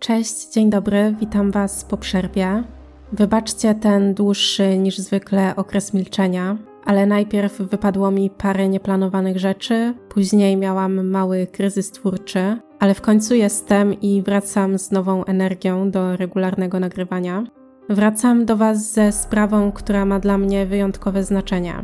Cześć, dzień dobry, witam Was po przerwie. Wybaczcie ten dłuższy niż zwykle okres milczenia, ale najpierw wypadło mi parę nieplanowanych rzeczy, później miałam mały kryzys twórczy, ale w końcu jestem i wracam z nową energią do regularnego nagrywania. Wracam do Was ze sprawą, która ma dla mnie wyjątkowe znaczenie.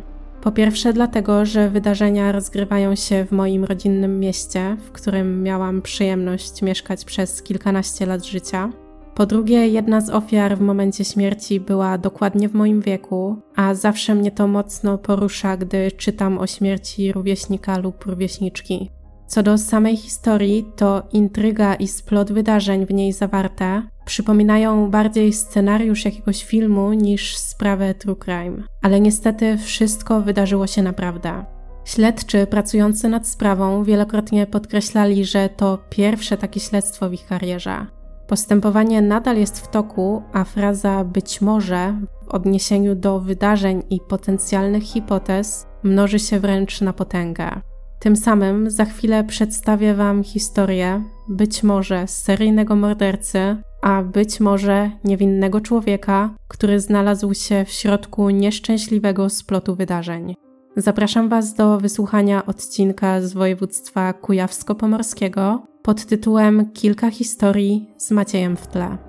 Po pierwsze, dlatego, że wydarzenia rozgrywają się w moim rodzinnym mieście, w którym miałam przyjemność mieszkać przez kilkanaście lat życia. Po drugie, jedna z ofiar w momencie śmierci była dokładnie w moim wieku, a zawsze mnie to mocno porusza, gdy czytam o śmierci rówieśnika lub rówieśniczki. Co do samej historii, to intryga i splot wydarzeń w niej zawarte przypominają bardziej scenariusz jakiegoś filmu niż sprawę true crime. Ale niestety wszystko wydarzyło się naprawdę. Śledczy pracujący nad sprawą wielokrotnie podkreślali, że to pierwsze takie śledztwo w ich karierze. Postępowanie nadal jest w toku, a fraza być może w odniesieniu do wydarzeń i potencjalnych hipotez mnoży się wręcz na potęgę. Tym samym za chwilę przedstawię Wam historię być może seryjnego mordercy, a być może niewinnego człowieka, który znalazł się w środku nieszczęśliwego splotu wydarzeń. Zapraszam Was do wysłuchania odcinka z województwa kujawsko-pomorskiego pod tytułem Kilka historii z Maciejem w tle.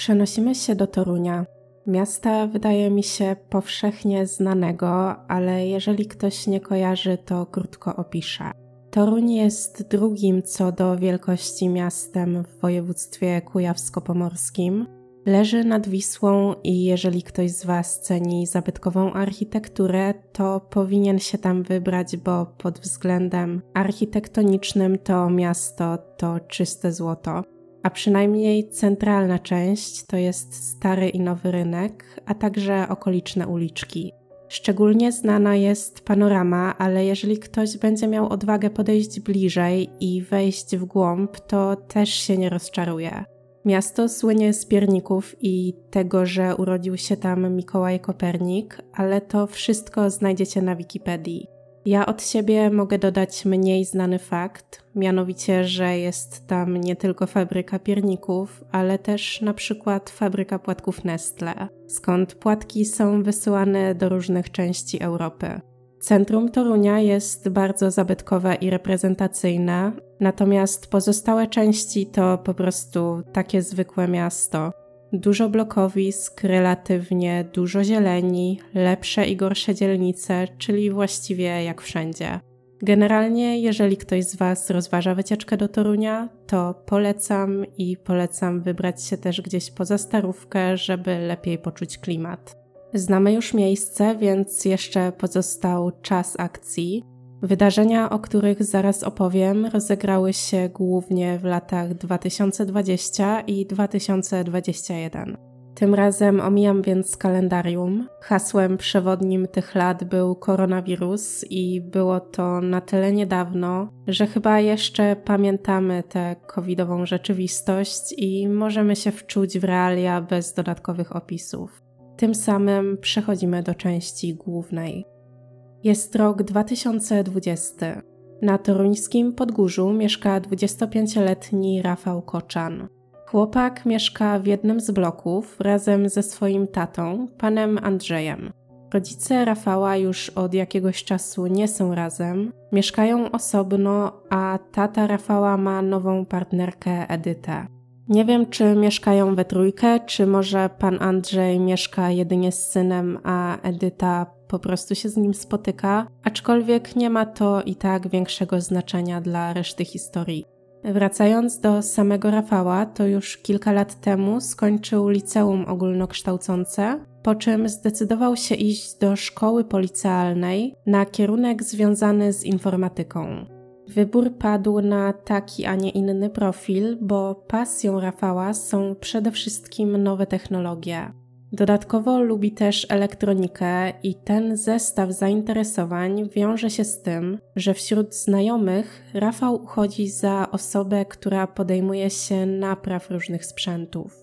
Przenosimy się do Torunia. Miasta wydaje mi się powszechnie znanego, ale jeżeli ktoś nie kojarzy, to krótko opiszę. Toruń jest drugim co do wielkości miastem w województwie kujawsko-pomorskim. Leży nad Wisłą i jeżeli ktoś z Was ceni zabytkową architekturę, to powinien się tam wybrać, bo pod względem architektonicznym to miasto to czyste złoto a przynajmniej centralna część to jest stary i nowy rynek, a także okoliczne uliczki. Szczególnie znana jest panorama, ale jeżeli ktoś będzie miał odwagę podejść bliżej i wejść w głąb, to też się nie rozczaruje. Miasto słynie z pierników i tego, że urodził się tam Mikołaj Kopernik, ale to wszystko znajdziecie na Wikipedii. Ja od siebie mogę dodać mniej znany fakt, mianowicie, że jest tam nie tylko fabryka pierników, ale też na przykład fabryka płatków Nestle, skąd płatki są wysyłane do różnych części Europy. Centrum Torunia jest bardzo zabytkowe i reprezentacyjne, natomiast pozostałe części to po prostu takie zwykłe miasto, Dużo blokowisk, relatywnie dużo zieleni, lepsze i gorsze dzielnice, czyli właściwie jak wszędzie. Generalnie, jeżeli ktoś z Was rozważa wycieczkę do Torunia, to polecam i polecam wybrać się też gdzieś poza starówkę, żeby lepiej poczuć klimat. Znamy już miejsce, więc jeszcze pozostał czas akcji. Wydarzenia, o których zaraz opowiem, rozegrały się głównie w latach 2020 i 2021. Tym razem omijam więc kalendarium. Hasłem przewodnim tych lat był koronawirus i było to na tyle niedawno, że chyba jeszcze pamiętamy tę covidową rzeczywistość i możemy się wczuć w realia bez dodatkowych opisów. Tym samym przechodzimy do części głównej. Jest rok 2020. Na toruńskim Podgórzu mieszka 25-letni Rafał Koczan. Chłopak mieszka w jednym z bloków razem ze swoim tatą, panem Andrzejem. Rodzice Rafała już od jakiegoś czasu nie są razem, mieszkają osobno, a tata Rafała ma nową partnerkę Edytę. Nie wiem, czy mieszkają we trójkę, czy może pan Andrzej mieszka jedynie z synem, a Edyta po prostu się z nim spotyka, aczkolwiek nie ma to i tak większego znaczenia dla reszty historii. Wracając do samego Rafała, to już kilka lat temu skończył liceum ogólnokształcące, po czym zdecydował się iść do szkoły policealnej na kierunek związany z informatyką. Wybór padł na taki, a nie inny profil, bo pasją Rafała są przede wszystkim nowe technologie. Dodatkowo lubi też elektronikę i ten zestaw zainteresowań wiąże się z tym, że wśród znajomych Rafał uchodzi za osobę, która podejmuje się napraw różnych sprzętów.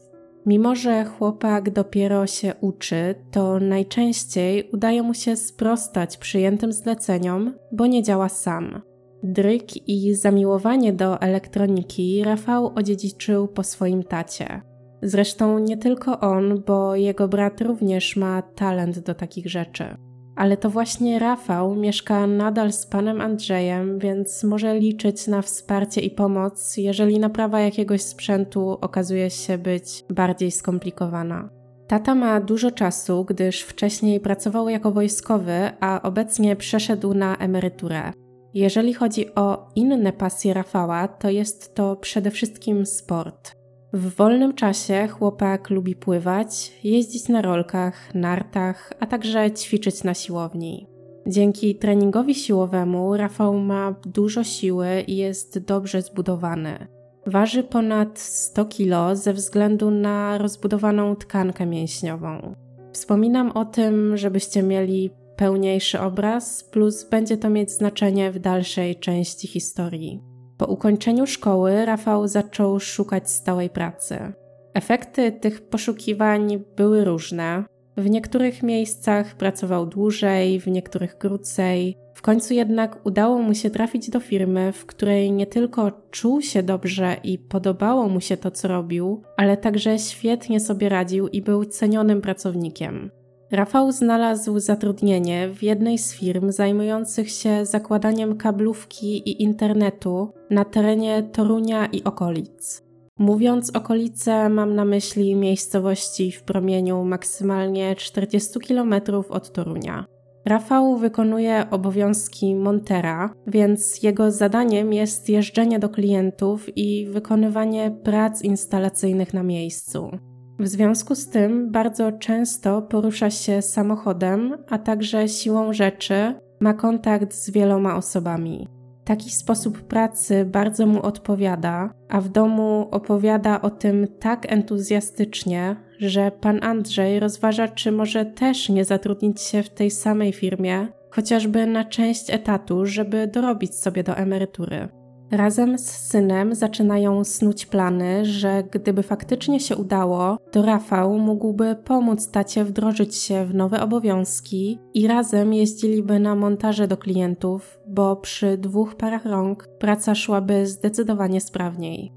Mimo, że chłopak dopiero się uczy, to najczęściej udaje mu się sprostać przyjętym zleceniom, bo nie działa sam. Dryk i zamiłowanie do elektroniki Rafał odziedziczył po swoim tacie. Zresztą nie tylko on, bo jego brat również ma talent do takich rzeczy. Ale to właśnie Rafał mieszka nadal z panem Andrzejem, więc może liczyć na wsparcie i pomoc, jeżeli naprawa jakiegoś sprzętu okazuje się być bardziej skomplikowana. Tata ma dużo czasu, gdyż wcześniej pracował jako wojskowy, a obecnie przeszedł na emeryturę. Jeżeli chodzi o inne pasje Rafała, to jest to przede wszystkim sport. W wolnym czasie chłopak lubi pływać, jeździć na rolkach, nartach, a także ćwiczyć na siłowni. Dzięki treningowi siłowemu Rafał ma dużo siły i jest dobrze zbudowany. Waży ponad 100 kg ze względu na rozbudowaną tkankę mięśniową. Wspominam o tym, żebyście mieli pełniejszy obraz, plus będzie to mieć znaczenie w dalszej części historii. Po ukończeniu szkoły Rafał zaczął szukać stałej pracy. Efekty tych poszukiwań były różne. W niektórych miejscach pracował dłużej, w niektórych krócej. W końcu jednak udało mu się trafić do firmy, w której nie tylko czuł się dobrze i podobało mu się to, co robił, ale także świetnie sobie radził i był cenionym pracownikiem. Rafał znalazł zatrudnienie w jednej z firm zajmujących się zakładaniem kablówki i internetu na terenie Torunia i okolic. Mówiąc okolice, mam na myśli miejscowości w promieniu maksymalnie 40 km od Torunia. Rafał wykonuje obowiązki montera, więc jego zadaniem jest jeżdżenie do klientów i wykonywanie prac instalacyjnych na miejscu. W związku z tym bardzo często porusza się samochodem, a także siłą rzeczy ma kontakt z wieloma osobami. Taki sposób pracy bardzo mu odpowiada, a w domu opowiada o tym tak entuzjastycznie, że pan Andrzej rozważa, czy może też nie zatrudnić się w tej samej firmie, chociażby na część etatu, żeby dorobić sobie do emerytury. Razem z synem zaczynają snuć plany, że gdyby faktycznie się udało, to Rafał mógłby pomóc tacie wdrożyć się w nowe obowiązki i razem jeździliby na montaże do klientów, bo przy dwóch parach rąk praca szłaby zdecydowanie sprawniej.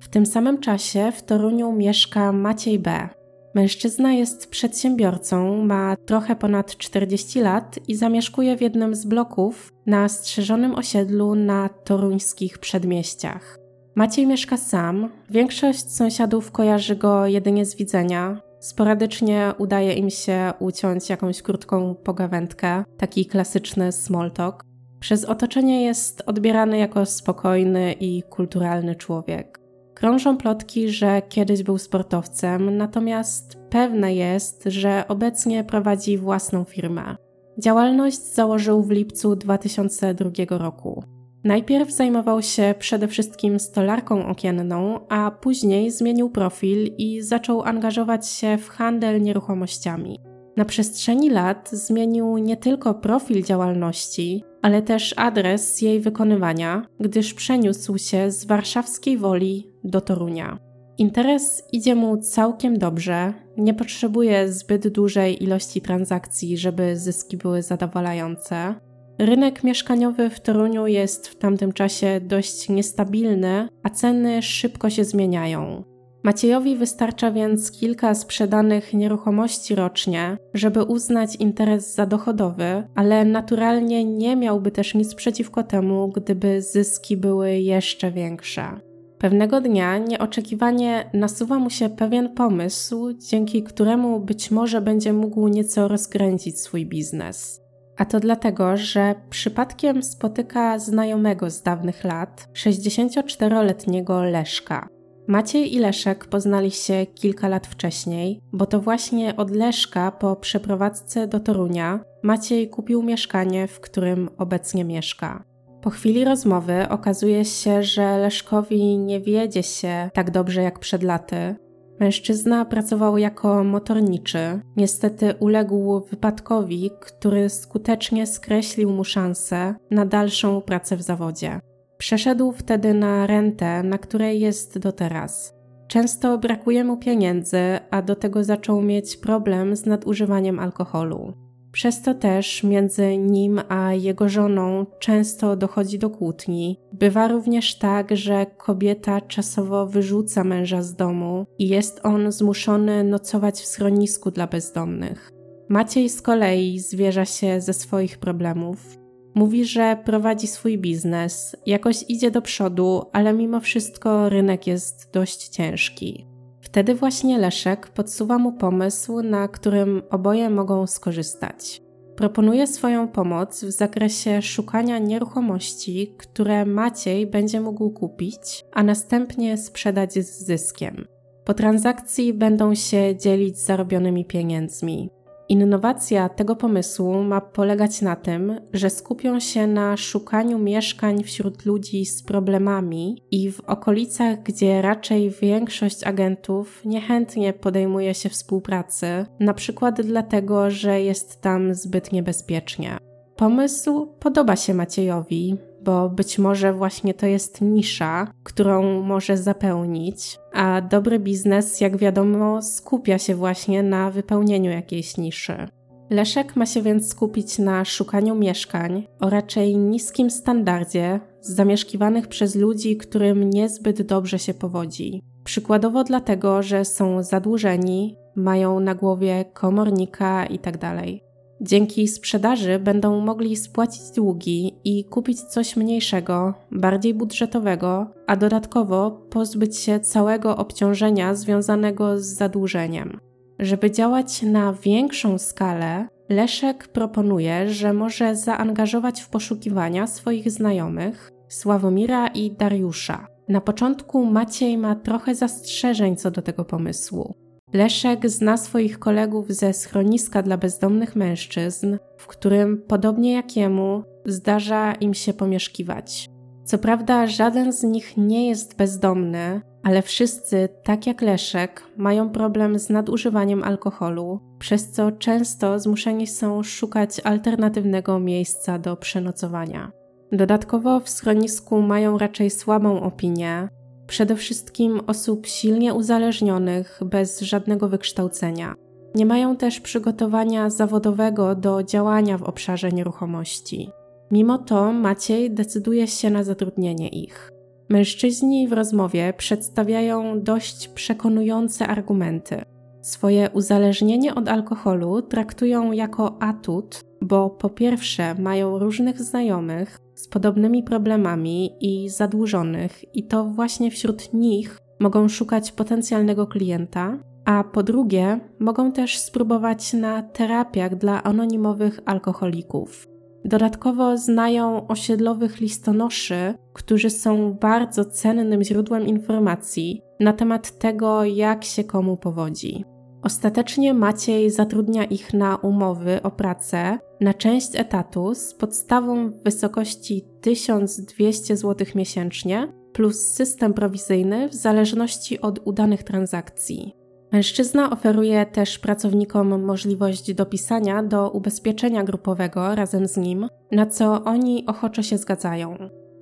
W tym samym czasie w Toruniu mieszka Maciej B. Mężczyzna jest przedsiębiorcą, ma trochę ponad 40 lat i zamieszkuje w jednym z bloków na strzeżonym osiedlu na toruńskich przedmieściach. Maciej mieszka sam, większość sąsiadów kojarzy go jedynie z widzenia. Sporadycznie udaje im się uciąć jakąś krótką pogawędkę, taki klasyczny small talk. Przez otoczenie jest odbierany jako spokojny i kulturalny człowiek. Krążą plotki, że kiedyś był sportowcem, natomiast pewne jest, że obecnie prowadzi własną firmę. Działalność założył w lipcu 2002 roku. Najpierw zajmował się przede wszystkim stolarką okienną, a później zmienił profil i zaczął angażować się w handel nieruchomościami. Na przestrzeni lat zmienił nie tylko profil działalności, ale też adres jej wykonywania, gdyż przeniósł się z warszawskiej woli do Torunia. Interes idzie mu całkiem dobrze, nie potrzebuje zbyt dużej ilości transakcji, żeby zyski były zadowalające. Rynek mieszkaniowy w Toruniu jest w tamtym czasie dość niestabilny, a ceny szybko się zmieniają. Maciejowi wystarcza więc kilka sprzedanych nieruchomości rocznie, żeby uznać interes za dochodowy, ale naturalnie nie miałby też nic przeciwko temu, gdyby zyski były jeszcze większe. Pewnego dnia nieoczekiwanie nasuwa mu się pewien pomysł, dzięki któremu być może będzie mógł nieco rozkręcić swój biznes. A to dlatego, że przypadkiem spotyka znajomego z dawnych lat, 64-letniego Leszka. Maciej i Leszek poznali się kilka lat wcześniej, bo to właśnie od Leszka po przeprowadzce do Torunia Maciej kupił mieszkanie, w którym obecnie mieszka. Po chwili rozmowy okazuje się, że Leszkowi nie wiedzie się tak dobrze jak przed laty. Mężczyzna pracował jako motorniczy. Niestety uległ wypadkowi, który skutecznie skreślił mu szansę na dalszą pracę w zawodzie. Przeszedł wtedy na rentę, na której jest do teraz. Często brakuje mu pieniędzy, a do tego zaczął mieć problem z nadużywaniem alkoholu. Przez to też między nim a jego żoną często dochodzi do kłótni. Bywa również tak, że kobieta czasowo wyrzuca męża z domu i jest on zmuszony nocować w schronisku dla bezdomnych. Maciej z kolei zwierza się ze swoich problemów. Mówi, że prowadzi swój biznes, jakoś idzie do przodu, ale mimo wszystko rynek jest dość ciężki. Wtedy właśnie Leszek podsuwa mu pomysł, na którym oboje mogą skorzystać. Proponuje swoją pomoc w zakresie szukania nieruchomości, które Maciej będzie mógł kupić, a następnie sprzedać z zyskiem. Po transakcji będą się dzielić zarobionymi pieniędzmi. Innowacja tego pomysłu ma polegać na tym, że skupią się na szukaniu mieszkań wśród ludzi z problemami i w okolicach, gdzie raczej większość agentów niechętnie podejmuje się współpracy, na przykład dlatego, że jest tam zbyt niebezpiecznie. Pomysł podoba się Maciejowi, bo być może właśnie to jest nisza, którą może zapełnić, a dobry biznes, jak wiadomo, skupia się właśnie na wypełnieniu jakiejś niszy. Leszek ma się więc skupić na szukaniu mieszkań o raczej niskim standardzie, zamieszkiwanych przez ludzi, którym niezbyt dobrze się powodzi. Przykładowo dlatego, że są zadłużeni, mają na głowie komornika itd. Dzięki sprzedaży będą mogli spłacić długi i kupić coś mniejszego, bardziej budżetowego, a dodatkowo pozbyć się całego obciążenia związanego z zadłużeniem. Żeby działać na większą skalę, Leszek proponuje, że może zaangażować w poszukiwania swoich znajomych Sławomira i Dariusza. Na początku Maciej ma trochę zastrzeżeń co do tego pomysłu. Leszek zna swoich kolegów ze schroniska dla bezdomnych mężczyzn, w którym, podobnie jak jemu, zdarza im się pomieszkiwać. Co prawda, żaden z nich nie jest bezdomny, ale wszyscy, tak jak Leszek, mają problem z nadużywaniem alkoholu, przez co często zmuszeni są szukać alternatywnego miejsca do przenocowania. Dodatkowo w schronisku mają raczej słabą opinię, przede wszystkim osób silnie uzależnionych, bez żadnego wykształcenia. Nie mają też przygotowania zawodowego do działania w obszarze nieruchomości. Mimo to Maciej decyduje się na zatrudnienie ich. Mężczyźni w rozmowie przedstawiają dość przekonujące argumenty. Swoje uzależnienie od alkoholu traktują jako atut, bo po pierwsze mają różnych znajomych, z podobnymi problemami i zadłużonych, i to właśnie wśród nich mogą szukać potencjalnego klienta, a po drugie, mogą też spróbować na terapiach dla anonimowych alkoholików. Dodatkowo znają osiedlowych listonoszy, którzy są bardzo cennym źródłem informacji na temat tego, jak się komu powodzi. Ostatecznie Maciej zatrudnia ich na umowy o pracę na część etatu z podstawą w wysokości 1200 zł miesięcznie plus system prowizyjny w zależności od udanych transakcji. Mężczyzna oferuje też pracownikom możliwość dopisania do ubezpieczenia grupowego razem z nim, na co oni ochoczo się zgadzają.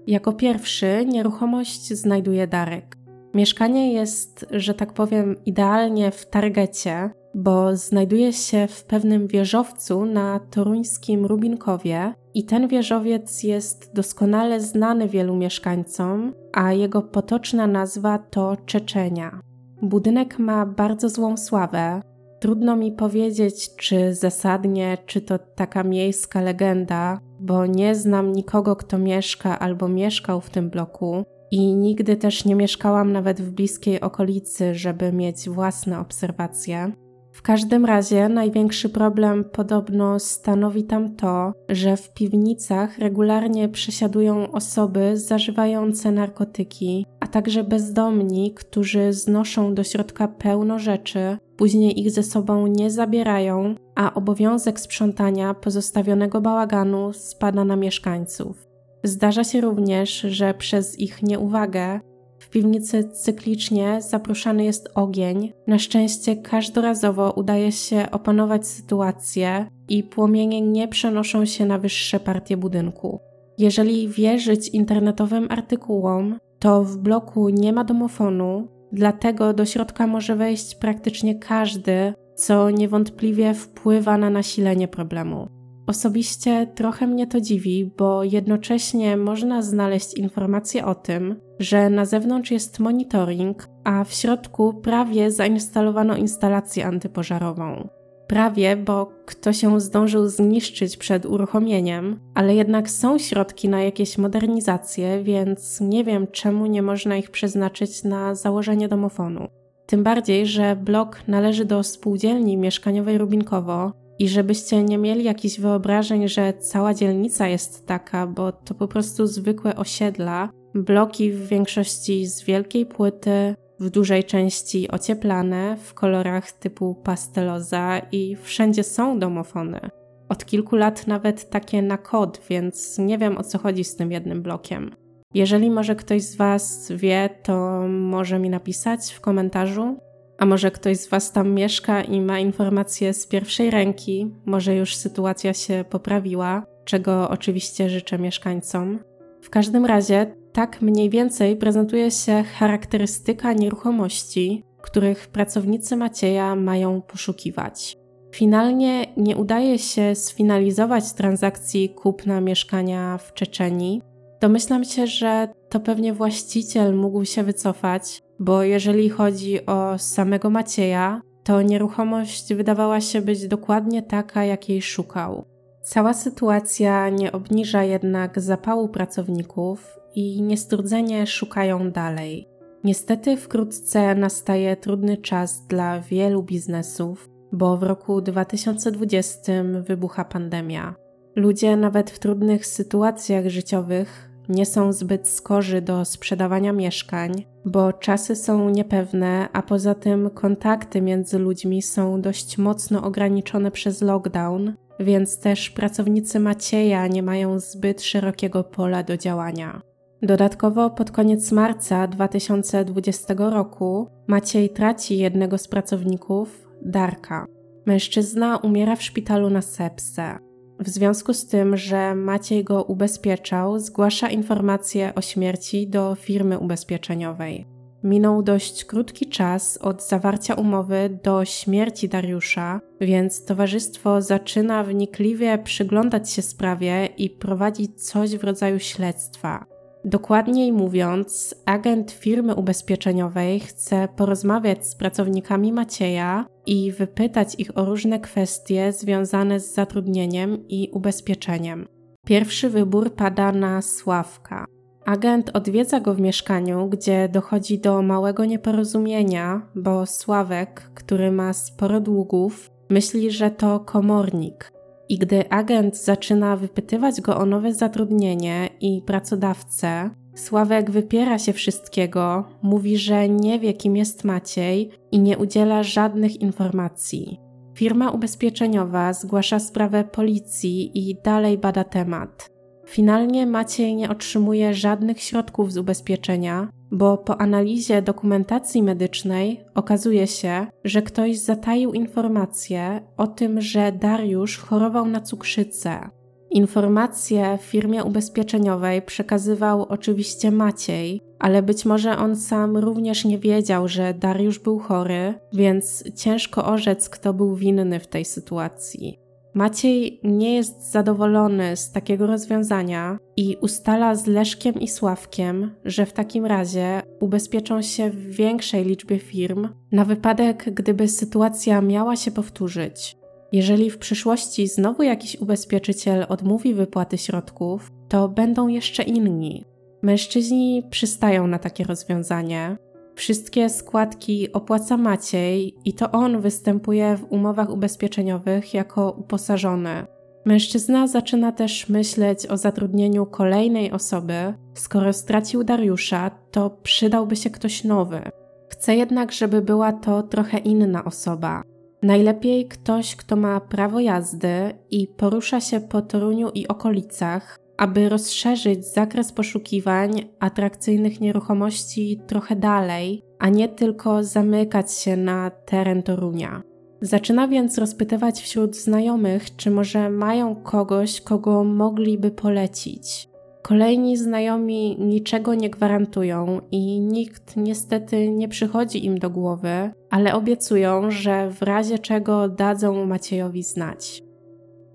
Jako pierwszy nieruchomość znajduje Darek. Mieszkanie jest, że tak powiem, idealnie w targecie, bo znajduje się w pewnym wieżowcu na toruńskim Rubinkowie i ten wieżowiec jest doskonale znany wielu mieszkańcom, a jego potoczna nazwa to Czeczenia. Budynek ma bardzo złą sławę. Trudno mi powiedzieć, czy zasadnie, czy to taka miejska legenda, bo nie znam nikogo, kto mieszka albo mieszkał w tym bloku, i nigdy też nie mieszkałam nawet w bliskiej okolicy, żeby mieć własne obserwacje. W każdym razie największy problem podobno stanowi tam to, że w piwnicach regularnie przesiadują osoby zażywające narkotyki, a także bezdomni, którzy znoszą do środka pełno rzeczy, później ich ze sobą nie zabierają, a obowiązek sprzątania pozostawionego bałaganu spada na mieszkańców. Zdarza się również, że przez ich nieuwagę W piwnicy cyklicznie zaproszany jest ogień. Na szczęście każdorazowo udaje się opanować sytuację i płomienie nie przenoszą się na wyższe partie budynku. Jeżeli wierzyć internetowym artykułom, to w bloku nie ma domofonu, dlatego do środka może wejść praktycznie każdy, co niewątpliwie wpływa na nasilenie problemu. Osobiście trochę mnie to dziwi, bo jednocześnie można znaleźć informacje o tym, że na zewnątrz jest monitoring, a w środku prawie zainstalowano instalację antypożarową. Prawie, bo ktoś ją zdążył zniszczyć przed uruchomieniem, ale jednak są środki na jakieś modernizacje, więc nie wiem, czemu nie można ich przeznaczyć na założenie domofonu. Tym bardziej, że blok należy do spółdzielni mieszkaniowej Rubinkowo i żebyście nie mieli jakichś wyobrażeń, że cała dzielnica jest taka, bo to po prostu zwykłe osiedla, bloki w większości z wielkiej płyty, w dużej części ocieplane w kolorach typu pasteloza i wszędzie są domofony. Od kilku lat nawet takie na kod, więc nie wiem o co chodzi z tym jednym blokiem. Jeżeli może ktoś z Was wie, to może mi napisać w komentarzu. A może ktoś z Was tam mieszka i ma informacje z pierwszej ręki, może już sytuacja się poprawiła, czego oczywiście życzę mieszkańcom. W każdym razie tak mniej więcej prezentuje się charakterystyka nieruchomości, których pracownicy Macieja mają poszukiwać. Finalnie nie udaje się sfinalizować transakcji kupna mieszkania w Czeczenii. Domyślam się, że to pewnie właściciel mógł się wycofać, bo jeżeli chodzi o samego Macieja, to nieruchomość wydawała się być dokładnie taka, jakiej szukał. Cała sytuacja nie obniża jednak zapału pracowników i niestrudzenie szukają dalej. Niestety wkrótce nastaje trudny czas dla wielu biznesów, bo w roku 2020 wybucha pandemia. Ludzie nawet w trudnych sytuacjach życiowych nie są zbyt skorzy do sprzedawania mieszkań, bo czasy są niepewne, a poza tym kontakty między ludźmi są dość mocno ograniczone przez lockdown, więc też pracownicy Macieja nie mają zbyt szerokiego pola do działania. Dodatkowo pod koniec marca 2020 roku Maciej traci jednego z pracowników, Darka. Mężczyzna umiera w szpitalu na sepsę. W związku z tym, że Maciej go ubezpieczał, zgłasza informację o śmierci do firmy ubezpieczeniowej. Minął dość krótki czas od zawarcia umowy do śmierci Dariusza, więc towarzystwo zaczyna wnikliwie przyglądać się sprawie i prowadzić coś w rodzaju śledztwa. Dokładniej mówiąc, agent firmy ubezpieczeniowej chce porozmawiać z pracownikami Macieja i wypytać ich o różne kwestie związane z zatrudnieniem i ubezpieczeniem. Pierwszy wybór pada na Sławka. Agent odwiedza go w mieszkaniu, gdzie dochodzi do małego nieporozumienia, bo Sławek, który ma sporo długów, myśli, że to komornik, i gdy agent zaczyna wypytywać go o nowe zatrudnienie i pracodawcę, Sławek wypiera się wszystkiego, mówi, że nie wie, kim jest Maciej i nie udziela żadnych informacji. Firma ubezpieczeniowa zgłasza sprawę policji i dalej bada temat. Finalnie Maciej nie otrzymuje żadnych środków z ubezpieczenia, bo po analizie dokumentacji medycznej okazuje się, że ktoś zataił informację o tym, że Dariusz chorował na cukrzycę. Informacje firmie ubezpieczeniowej przekazywał oczywiście Maciej, ale być może on sam również nie wiedział, że Dariusz był chory, więc ciężko orzec, kto był winny w tej sytuacji. Maciej nie jest zadowolony z takiego rozwiązania i ustala z Leszkiem i Sławkiem, że w takim razie ubezpieczą się w większej liczbie firm na wypadek, gdyby sytuacja miała się powtórzyć. Jeżeli w przyszłości znowu jakiś ubezpieczyciel odmówi wypłaty środków, to będą jeszcze inni. Mężczyźni przystają na takie rozwiązanie, Wszystkie składki opłaca Maciej i to on występuje w umowach ubezpieczeniowych jako uposażony. Mężczyzna zaczyna też myśleć o zatrudnieniu kolejnej osoby. Skoro stracił Dariusza, to przydałby się ktoś nowy. Chce jednak, żeby była to trochę inna osoba. Najlepiej ktoś, kto ma prawo jazdy i porusza się po Toruniu i okolicach, aby rozszerzyć zakres poszukiwań atrakcyjnych nieruchomości trochę dalej, a nie tylko zamykać się na teren Torunia. Zaczyna więc rozpytywać wśród znajomych, czy może mają kogoś, kogo mogliby polecić. Kolejni znajomi niczego nie gwarantują i nikt niestety nie przychodzi im do głowy, ale obiecują, że w razie czego dadzą Maciejowi znać.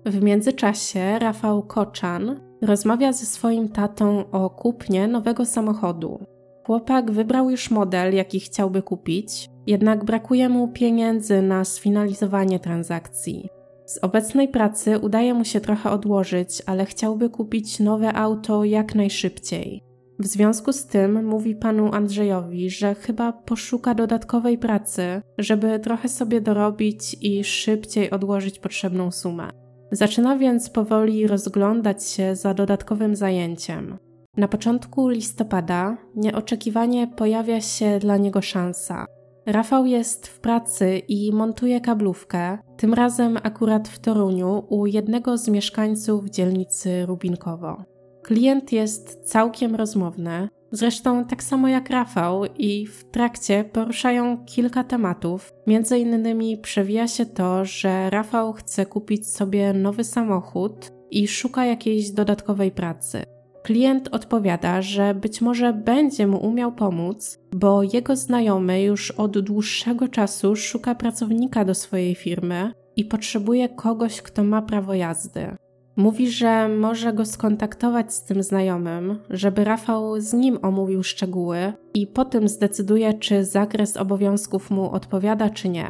W międzyczasie Rafał Koczan rozmawia ze swoim tatą o kupnie nowego samochodu. Chłopak wybrał już model, jaki chciałby kupić, jednak brakuje mu pieniędzy na sfinalizowanie transakcji. Z obecnej pracy udaje mu się trochę odłożyć, ale chciałby kupić nowe auto jak najszybciej. W związku z tym mówi panu Andrzejowi, że chyba poszuka dodatkowej pracy, żeby trochę sobie dorobić i szybciej odłożyć potrzebną sumę. Zaczyna więc powoli rozglądać się za dodatkowym zajęciem. Na początku listopada nieoczekiwanie pojawia się dla niego szansa. Rafał jest w pracy i montuje kablówkę, tym razem akurat w Toruniu u jednego z mieszkańców dzielnicy Rubinkowo. Klient jest całkiem rozmowny, zresztą tak samo jak Rafał, i w trakcie poruszają kilka tematów. Między innymi przewija się to, że Rafał chce kupić sobie nowy samochód i szuka jakiejś dodatkowej pracy. Klient odpowiada, że być może będzie mu umiał pomóc, bo jego znajomy już od dłuższego czasu szuka pracownika do swojej firmy i potrzebuje kogoś, kto ma prawo jazdy. Mówi, że może go skontaktować z tym znajomym, żeby Rafał z nim omówił szczegóły i potem zdecyduje, czy zakres obowiązków mu odpowiada, czy nie.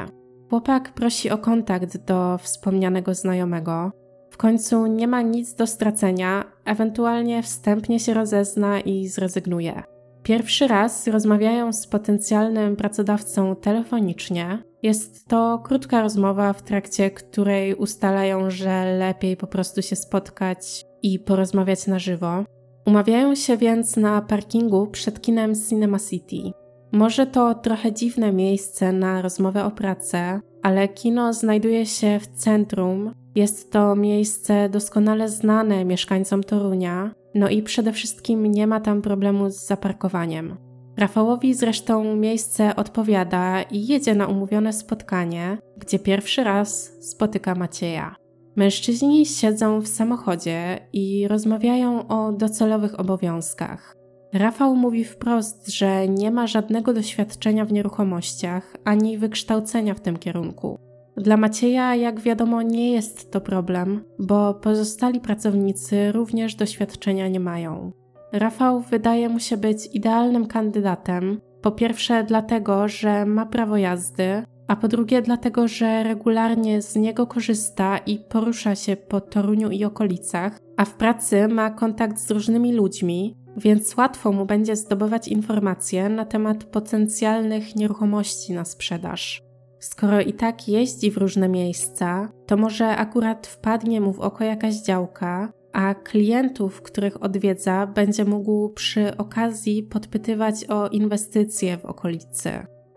Chłopak prosi o kontakt do wspomnianego znajomego, w końcu nie ma nic do stracenia, ewentualnie wstępnie się rozezna i zrezygnuje. Pierwszy raz rozmawiają z potencjalnym pracodawcą telefonicznie. Jest to krótka rozmowa, w trakcie której ustalają, że lepiej po prostu się spotkać i porozmawiać na żywo. Umawiają się więc na parkingu przed kinem Cinema City. Może to trochę dziwne miejsce na rozmowę o pracę, ale kino znajduje się w centrum, jest to miejsce doskonale znane mieszkańcom Torunia, no i przede wszystkim nie ma tam problemu z zaparkowaniem. Rafałowi zresztą miejsce odpowiada i jedzie na umówione spotkanie, gdzie pierwszy raz spotyka Macieja. Mężczyźni siedzą w samochodzie i rozmawiają o docelowych obowiązkach. Rafał mówi wprost, że nie ma żadnego doświadczenia w nieruchomościach ani wykształcenia w tym kierunku. Dla Macieja, jak wiadomo, nie jest to problem, bo pozostali pracownicy również doświadczenia nie mają. Rafał wydaje mu się być idealnym kandydatem, po pierwsze dlatego, że ma prawo jazdy, a po drugie dlatego, że regularnie z niego korzysta i porusza się po Toruniu i okolicach, a w pracy ma kontakt z różnymi ludźmi, więc łatwo mu będzie zdobywać informacje na temat potencjalnych nieruchomości na sprzedaż. Skoro i tak jeździ w różne miejsca, to może akurat wpadnie mu w oko jakaś działka, a klientów, których odwiedza, będzie mógł przy okazji podpytywać o inwestycje w okolicy.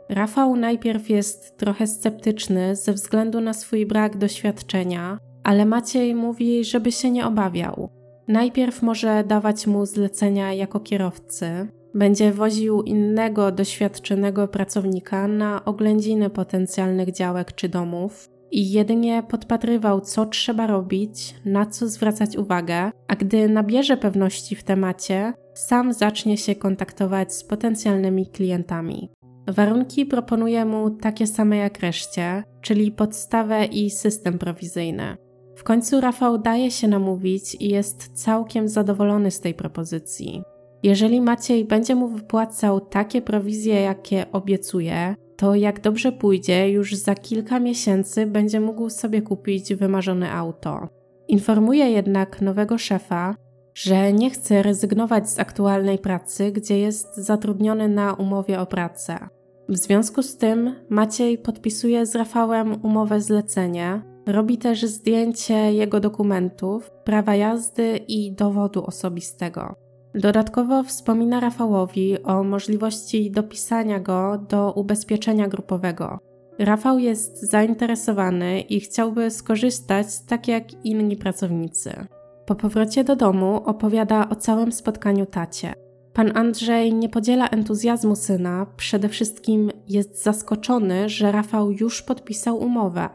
Rafał najpierw jest trochę sceptyczny ze względu na swój brak doświadczenia, ale Maciej mówi, żeby się nie obawiał. Najpierw może dawać mu zlecenia jako kierowcy, będzie woził innego doświadczonego pracownika na oględziny potencjalnych działek czy domów i jedynie podpatrywał, co trzeba robić, na co zwracać uwagę, a gdy nabierze pewności w temacie, sam zacznie się kontaktować z potencjalnymi klientami. Warunki proponuje mu takie same jak reszcie, czyli podstawę i system prowizyjny. W końcu Rafał daje się namówić i jest całkiem zadowolony z tej propozycji. Jeżeli Maciej będzie mu wypłacał takie prowizje, jakie obiecuje, to jak dobrze pójdzie, już za kilka miesięcy będzie mógł sobie kupić wymarzone auto. Informuje jednak nowego szefa, że nie chce rezygnować z aktualnej pracy, gdzie jest zatrudniony na umowie o pracę. W związku z tym Maciej podpisuje z Rafałem umowę zlecenie, robi też zdjęcie jego dokumentów, prawa jazdy i dowodu osobistego. Dodatkowo wspomina Rafałowi o możliwości dopisania go do ubezpieczenia grupowego. Rafał jest zainteresowany i chciałby skorzystać tak jak inni pracownicy. Po powrocie do domu opowiada o całym spotkaniu tacie. Pan Andrzej nie podziela entuzjazmu syna, przede wszystkim jest zaskoczony, że Rafał już podpisał umowę.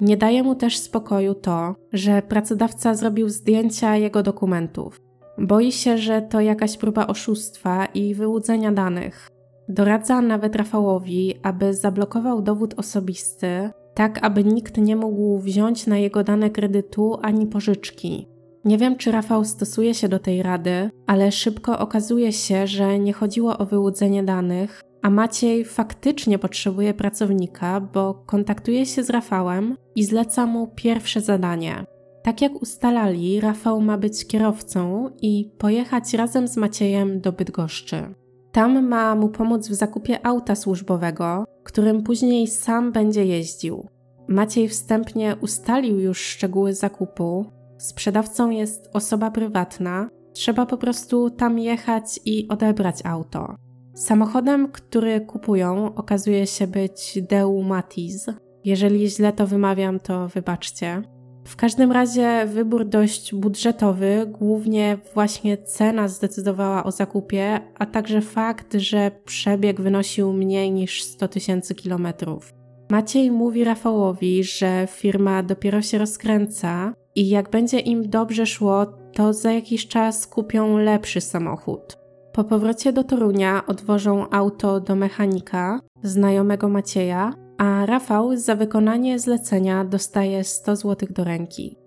Nie daje mu też spokoju to, że pracodawca zrobił zdjęcia jego dokumentów. Boi się, że to jakaś próba oszustwa i wyłudzenia danych. Doradza nawet Rafałowi, aby zablokował dowód osobisty, tak aby nikt nie mógł wziąć na jego dane kredytu ani pożyczki. Nie wiem, czy Rafał stosuje się do tej rady, ale szybko okazuje się, że nie chodziło o wyłudzenie danych, a Maciej faktycznie potrzebuje pracownika, bo kontaktuje się z Rafałem i zleca mu pierwsze zadanie. Tak jak ustalali, Rafał ma być kierowcą i pojechać razem z Maciejem do Bydgoszczy. Tam ma mu pomóc w zakupie auta służbowego, którym później sam będzie jeździł. Maciej wstępnie ustalił już szczegóły zakupu. Sprzedawcą jest osoba prywatna, trzeba po prostu tam jechać i odebrać auto. Samochodem, który kupują, okazuje się być Deu Matiz. Jeżeli źle to wymawiam, to wybaczcie. W każdym razie wybór dość budżetowy, głównie właśnie cena zdecydowała o zakupie, a także fakt, że przebieg wynosił mniej niż 100 tysięcy kilometrów. Maciej mówi Rafałowi, że firma dopiero się rozkręca i jak będzie im dobrze szło, to za jakiś czas kupią lepszy samochód. Po powrocie do Torunia odwożą auto do mechanika, znajomego Macieja, a Rafał za wykonanie zlecenia dostaje 100 zł do ręki.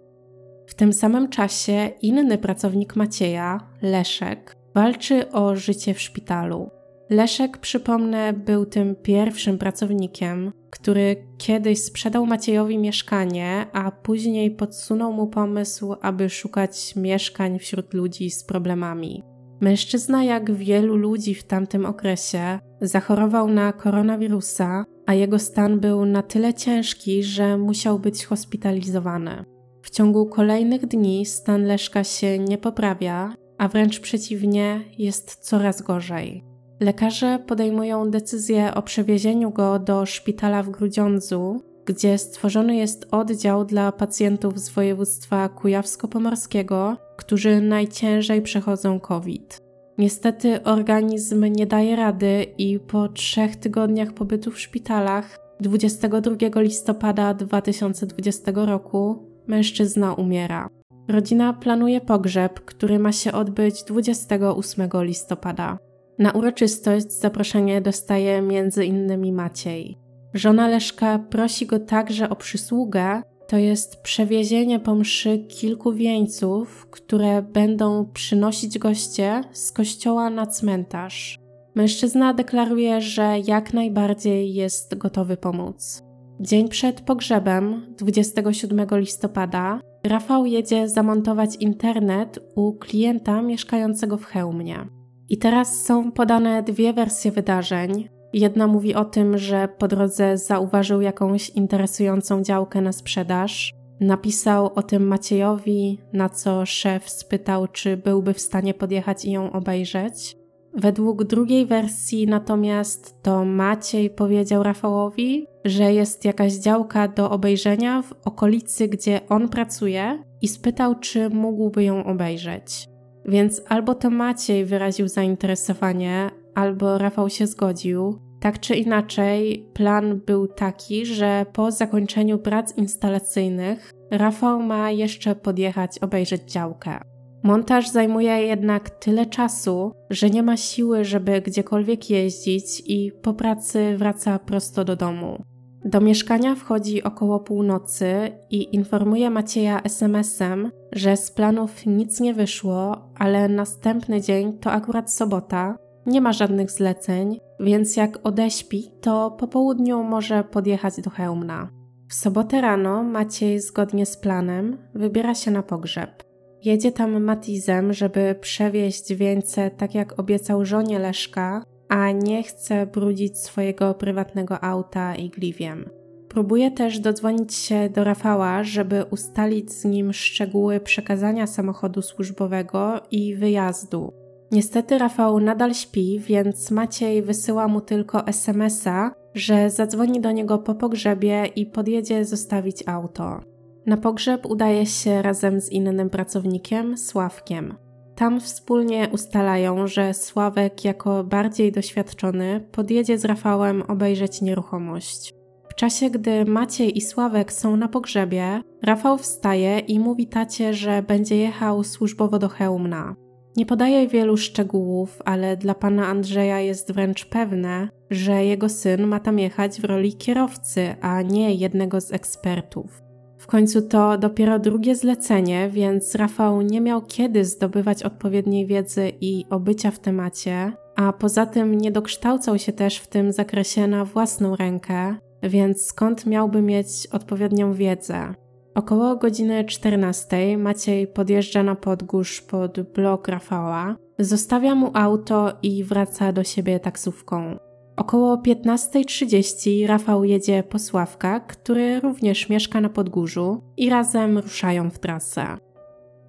W tym samym czasie inny pracownik Macieja, Leszek, walczy o życie w szpitalu. Leszek, przypomnę, był tym pierwszym pracownikiem, który kiedyś sprzedał Maciejowi mieszkanie, a później podsunął mu pomysł, aby szukać mieszkań wśród ludzi z problemami. Mężczyzna, jak wielu ludzi w tamtym okresie, zachorował na koronawirusa, a jego stan był na tyle ciężki, że musiał być hospitalizowany. W ciągu kolejnych dni stan Leszka się nie poprawia, a wręcz przeciwnie, jest coraz gorzej. Lekarze podejmują decyzję o przewiezieniu go do szpitala w Grudziądzu, gdzie stworzony jest oddział dla pacjentów z województwa kujawsko-pomorskiego, którzy najciężej przechodzą COVID. Niestety organizm nie daje rady i po trzech tygodniach pobytu w szpitalach 22 listopada 2020 roku mężczyzna umiera. Rodzina planuje pogrzeb, który ma się odbyć 28 listopada. Na uroczystość zaproszenie dostaje m.in. Maciej. Żona Leszka prosi go także o przysługę, to jest przewiezienie po mszy kilku wieńców, które będą przynosić goście z kościoła na cmentarz. Mężczyzna deklaruje, że jak najbardziej jest gotowy pomóc. Dzień przed pogrzebem, 27 listopada, Rafał jedzie zamontować internet u klienta mieszkającego w Chełmie. I teraz są podane dwie wersje wydarzeń. Jedna mówi o tym, że po drodze zauważył jakąś interesującą działkę na sprzedaż. Napisał o tym Maciejowi, na co szef spytał, czy byłby w stanie podjechać i ją obejrzeć. Według drugiej wersji natomiast to Maciej powiedział Rafałowi, że jest jakaś działka do obejrzenia w okolicy, gdzie on pracuje i spytał, czy mógłby ją obejrzeć. Więc albo to Maciej wyraził zainteresowanie, albo Rafał się zgodził. Tak czy inaczej, plan był taki, że po zakończeniu prac instalacyjnych Rafał ma jeszcze podjechać obejrzeć działkę. Montaż zajmuje jednak tyle czasu, że nie ma siły, żeby gdziekolwiek jeździć i po pracy wraca prosto do domu. Do mieszkania wchodzi około północy i informuje Macieja SMS-em, że z planów nic nie wyszło, ale następny dzień to akurat sobota, nie ma żadnych zleceń, więc jak odeśpi, to po południu może podjechać do Chełmna. W sobotę rano Maciej zgodnie z planem wybiera się na pogrzeb. Jedzie tam Matizem, żeby przewieźć wieńce tak jak obiecał żonie Leszka, a nie chce brudzić swojego prywatnego auta i gliwiem. Próbuje też dodzwonić się do Rafała, żeby ustalić z nim szczegóły przekazania samochodu służbowego i wyjazdu. Niestety Rafał nadal śpi, więc Maciej wysyła mu tylko SMS-a, że zadzwoni do niego po pogrzebie i podjedzie zostawić auto. Na pogrzeb udaje się razem z innym pracownikiem, Sławkiem. Tam wspólnie ustalają, że Sławek, jako bardziej doświadczony, podjedzie z Rafałem obejrzeć nieruchomość. W czasie, gdy Maciej i Sławek są na pogrzebie, Rafał wstaje i mówi tacie, że będzie jechał służbowo do Chełmna. Nie podaje wielu szczegółów, ale dla pana Andrzeja jest wręcz pewne, że jego syn ma tam jechać w roli kierowcy, a nie jednego z ekspertów. W końcu to dopiero drugie zlecenie, więc Rafał nie miał kiedy zdobywać odpowiedniej wiedzy i obycia w temacie, a poza tym nie dokształcał się też w tym zakresie na własną rękę, więc skąd miałby mieć odpowiednią wiedzę? Około godziny 14 Maciej podjeżdża na podgórz pod blok Rafała, zostawia mu auto i wraca do siebie taksówką. Około 15.30 Rafał jedzie po Sławka, który również mieszka na Podgórzu i razem ruszają w trasę.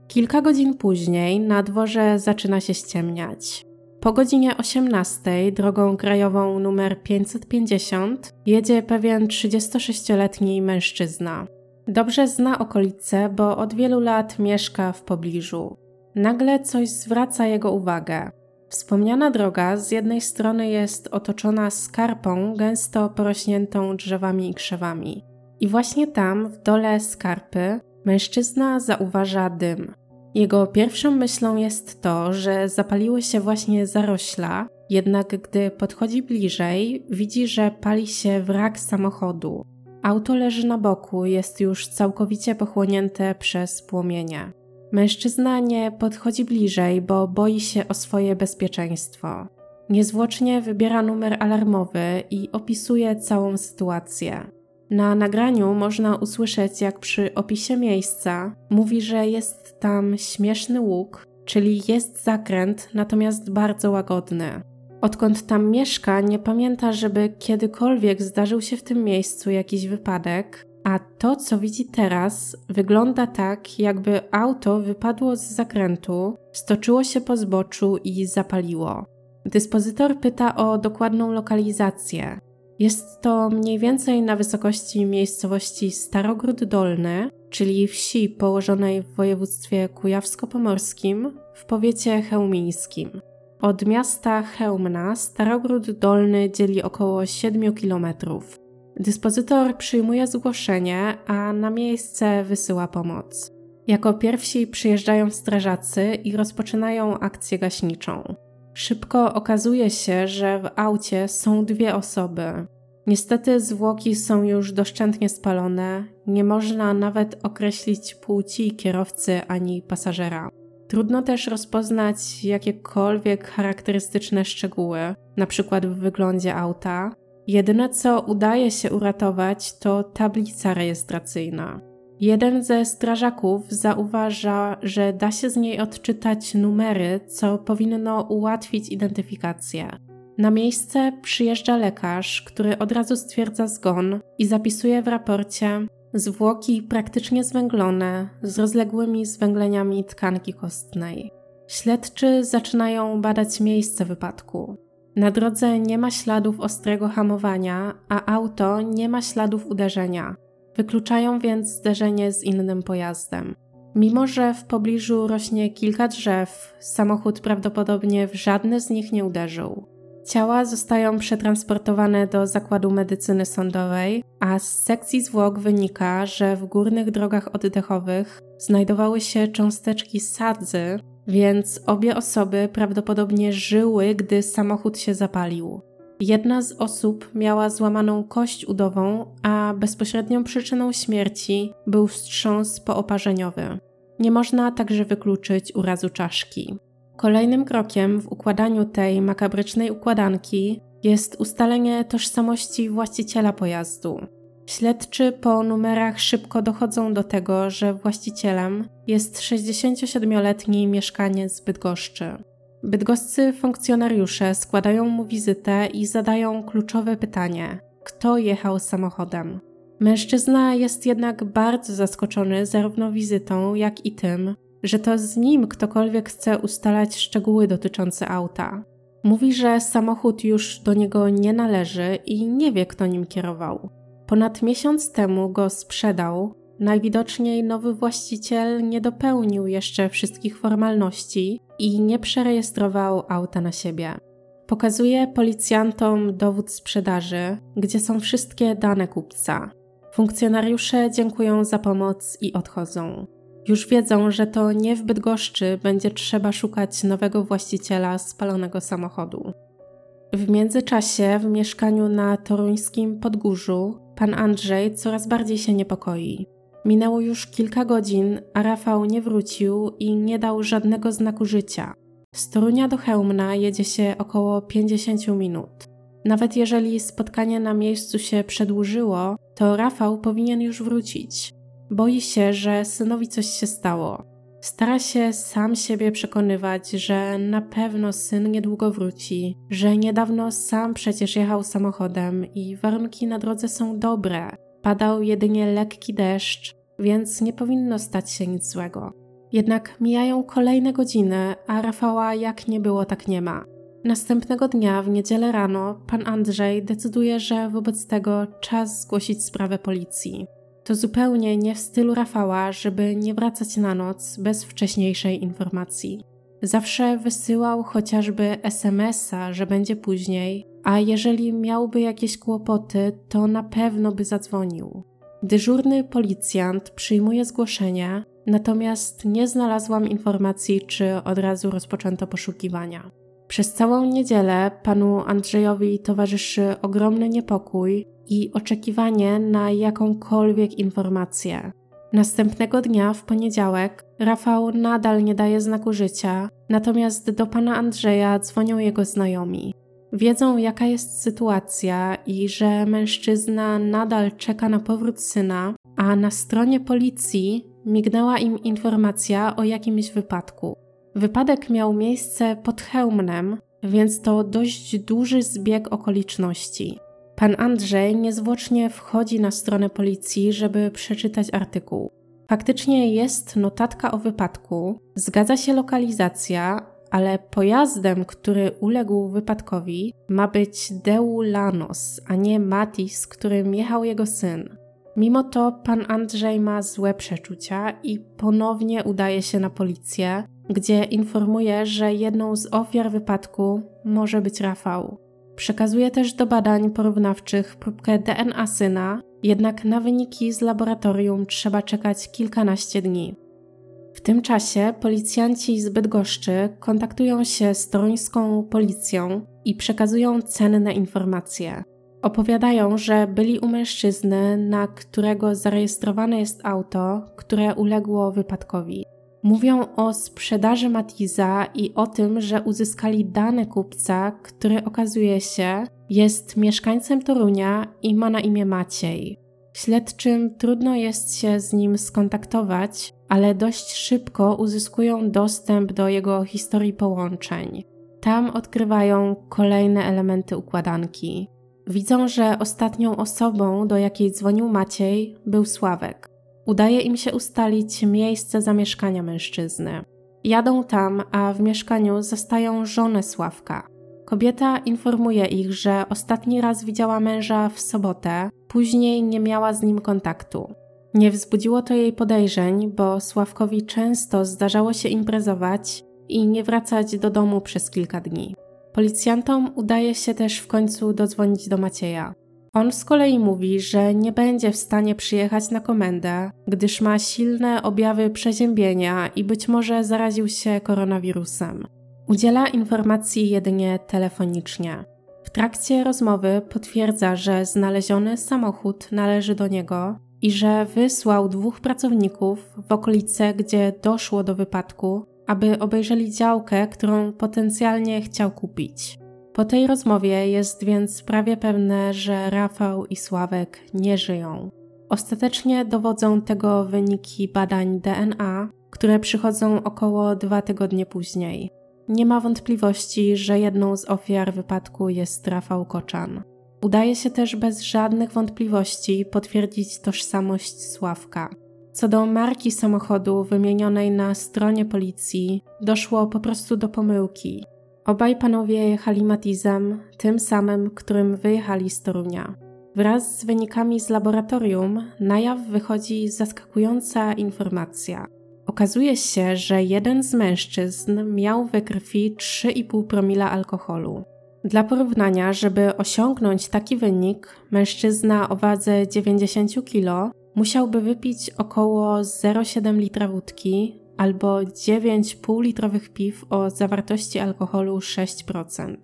Kilka godzin później na dworze zaczyna się ściemniać. Po godzinie 18 drogą krajową numer 550 jedzie pewien 36-letni mężczyzna. Dobrze zna okolice, bo od wielu lat mieszka w pobliżu. Nagle coś zwraca jego uwagę. Wspomniana droga z jednej strony jest otoczona skarpą gęsto porośniętą drzewami i krzewami. I właśnie tam, w dole skarpy, mężczyzna zauważa dym. Jego pierwszą myślą jest to, że zapaliły się właśnie zarośla, jednak gdy podchodzi bliżej, widzi, że pali się wrak samochodu. Auto leży na boku, jest już całkowicie pochłonięte przez płomienie. Mężczyzna nie podchodzi bliżej, bo boi się o swoje bezpieczeństwo. Niezwłocznie wybiera numer alarmowy i opisuje całą sytuację. Na nagraniu można usłyszeć, jak przy opisie miejsca mówi, że jest tam śmieszny łuk, czyli jest zakręt, natomiast bardzo łagodny. Odkąd tam mieszka, nie pamięta, żeby kiedykolwiek zdarzył się w tym miejscu jakiś wypadek, a to, co widzi teraz, wygląda tak, jakby auto wypadło z zakrętu, stoczyło się po zboczu i zapaliło. Dyspozytor pyta o dokładną lokalizację. Jest to mniej więcej na wysokości miejscowości Starogród Dolny, czyli wsi położonej w województwie kujawsko-pomorskim w powiecie chełmińskim. Od miasta Chełmna Starogród Dolny dzieli około 7 kilometrów. Dyspozytor przyjmuje zgłoszenie, a na miejsce wysyła pomoc. Jako pierwsi przyjeżdżają strażacy i rozpoczynają akcję gaśniczą. Szybko okazuje się, że w aucie są dwie osoby. Niestety zwłoki są już doszczętnie spalone, nie można nawet określić płci kierowcy ani pasażera. Trudno też rozpoznać jakiekolwiek charakterystyczne szczegóły, np. w wyglądzie auta, Jedyne co udaje się uratować to tablica rejestracyjna. Jeden ze strażaków zauważa, że da się z niej odczytać numery, co powinno ułatwić identyfikację. Na miejsce przyjeżdża lekarz, który od razu stwierdza zgon i zapisuje w raporcie zwłoki praktycznie zwęglone z rozległymi zwęgleniami tkanki kostnej. Śledczy zaczynają badać miejsce wypadku. Na drodze nie ma śladów ostrego hamowania, a auto nie ma śladów uderzenia. Wykluczają więc zderzenie z innym pojazdem. Mimo, że w pobliżu rośnie kilka drzew, samochód prawdopodobnie w żadne z nich nie uderzył. Ciała zostają przetransportowane do zakładu medycyny sądowej, a z sekcji zwłok wynika, że w górnych drogach oddechowych znajdowały się cząsteczki sadzy, więc obie osoby prawdopodobnie żyły, gdy samochód się zapalił. Jedna z osób miała złamaną kość udową, a bezpośrednią przyczyną śmierci był wstrząs pooparzeniowy. Nie można także wykluczyć urazu czaszki. Kolejnym krokiem w układaniu tej makabrycznej układanki jest ustalenie tożsamości właściciela pojazdu. Śledczy po numerach szybko dochodzą do tego, że właścicielem jest 67-letni mieszkaniec Bydgoszczy. Bydgoscy funkcjonariusze składają mu wizytę i zadają kluczowe pytanie: kto jechał samochodem? Mężczyzna jest jednak bardzo zaskoczony zarówno wizytą, jak i tym, że to z nim ktokolwiek chce ustalać szczegóły dotyczące auta. Mówi, że samochód już do niego nie należy i nie wie, kto nim kierował. Ponad miesiąc temu go sprzedał, najwidoczniej nowy właściciel nie dopełnił jeszcze wszystkich formalności i nie przerejestrował auta na siebie. Pokazuje policjantom dowód sprzedaży, gdzie są wszystkie dane kupca. Funkcjonariusze dziękują za pomoc i odchodzą. Już wiedzą, że to nie w Bydgoszczy będzie trzeba szukać nowego właściciela spalonego samochodu. W międzyczasie w mieszkaniu na toruńskim Podgórzu pan Andrzej coraz bardziej się niepokoi. Minęło już kilka godzin, a Rafał nie wrócił i nie dał żadnego znaku życia. Z Torunia do Chełmna jedzie się około 50 minut. Nawet jeżeli spotkanie na miejscu się przedłużyło, to Rafał powinien już wrócić. Boi się, że synowi coś się stało. Stara się sam siebie przekonywać, że na pewno syn niedługo wróci, że niedawno sam przecież jechał samochodem i warunki na drodze są dobre. Padał jedynie lekki deszcz, więc nie powinno stać się nic złego. Jednak mijają kolejne godziny, a Rafała jak nie było, tak nie ma. Następnego dnia, w niedzielę rano, pan Andrzej decyduje, że wobec tego czas zgłosić sprawę policji. To zupełnie nie w stylu Rafała, żeby nie wracać na noc bez wcześniejszej informacji. Zawsze wysyłał chociażby SMS-a, że będzie później, a jeżeli miałby jakieś kłopoty, to na pewno by zadzwonił. Dyżurny policjant przyjmuje zgłoszenie, natomiast nie znalazłam informacji, czy od razu rozpoczęto poszukiwania. Przez całą niedzielę panu Andrzejowi towarzyszy ogromny niepokój i oczekiwanie na jakąkolwiek informację. Następnego dnia, w poniedziałek, Rafał nadal nie daje znaku życia, natomiast do pana Andrzeja dzwonią jego znajomi. Wiedzą, jaka jest sytuacja i że mężczyzna nadal czeka na powrót syna, a na stronie policji mignęła im informacja o jakimś wypadku. Wypadek miał miejsce pod Chełmnem, więc to dość duży zbieg okoliczności. Pan Andrzej niezwłocznie wchodzi na stronę policji, żeby przeczytać artykuł. Faktycznie jest notatka o wypadku, zgadza się lokalizacja, ale pojazdem, który uległ wypadkowi, ma być Deu Lanos, a nie Matis, którym jechał jego syn. Mimo to pan Andrzej ma złe przeczucia i ponownie udaje się na policję, gdzie informuje, że jedną z ofiar wypadku może być Rafał. Przekazuje też do badań porównawczych próbkę DNA syna, jednak na wyniki z laboratorium trzeba czekać kilkanaście dni. W tym czasie policjanci z Bydgoszczy kontaktują się z toruńską policją i przekazują cenne informacje. Opowiadają, że byli u mężczyzny, na którego zarejestrowane jest auto, które uległo wypadkowi. Mówią o sprzedaży Matiza i o tym, że uzyskali dane kupca, który okazuje się jest mieszkańcem Torunia i ma na imię Maciej. Śledczym trudno jest się z nim skontaktować, ale dość szybko uzyskują dostęp do jego historii połączeń. Tam odkrywają kolejne elementy układanki. Widzą, że ostatnią osobą, do jakiej dzwonił Maciej, był Sławek. Udaje im się ustalić miejsce zamieszkania mężczyzny. Jadą tam, a w mieszkaniu zastają żonę Sławka. Kobieta informuje ich, że ostatni raz widziała męża w sobotę, później nie miała z nim kontaktu. Nie wzbudziło to jej podejrzeń, bo Sławkowi często zdarzało się imprezować i nie wracać do domu przez kilka dni. Policjantom udaje się też w końcu dodzwonić do Macieja. On z kolei mówi, że nie będzie w stanie przyjechać na komendę, gdyż ma silne objawy przeziębienia i być może zaraził się koronawirusem. Udziela informacji jedynie telefonicznie. W trakcie rozmowy potwierdza, że znaleziony samochód należy do niego i że wysłał dwóch pracowników w okolice, gdzie doszło do wypadku, aby obejrzeli działkę, którą potencjalnie chciał kupić. Po tej rozmowie jest więc prawie pewne, że Rafał i Sławek nie żyją. Ostatecznie dowodzą tego wyniki badań DNA, które przychodzą około dwa tygodnie później. Nie ma wątpliwości, że jedną z ofiar wypadku jest Rafał Koczan. Udaje się też bez żadnych wątpliwości potwierdzić tożsamość Sławka. Co do marki samochodu wymienionej na stronie policji, doszło po prostu do pomyłki. Obaj panowie jechali Matizem, tym samym, którym wyjechali z Torunia. Wraz z wynikami z laboratorium na jaw wychodzi zaskakująca informacja. Okazuje się, że jeden z mężczyzn miał we krwi 3,5 promila alkoholu. Dla porównania, żeby osiągnąć taki wynik, mężczyzna o wadze 90 kg musiałby wypić około 0,7 litra wódki albo 9 półlitrowych piw o zawartości alkoholu 6%.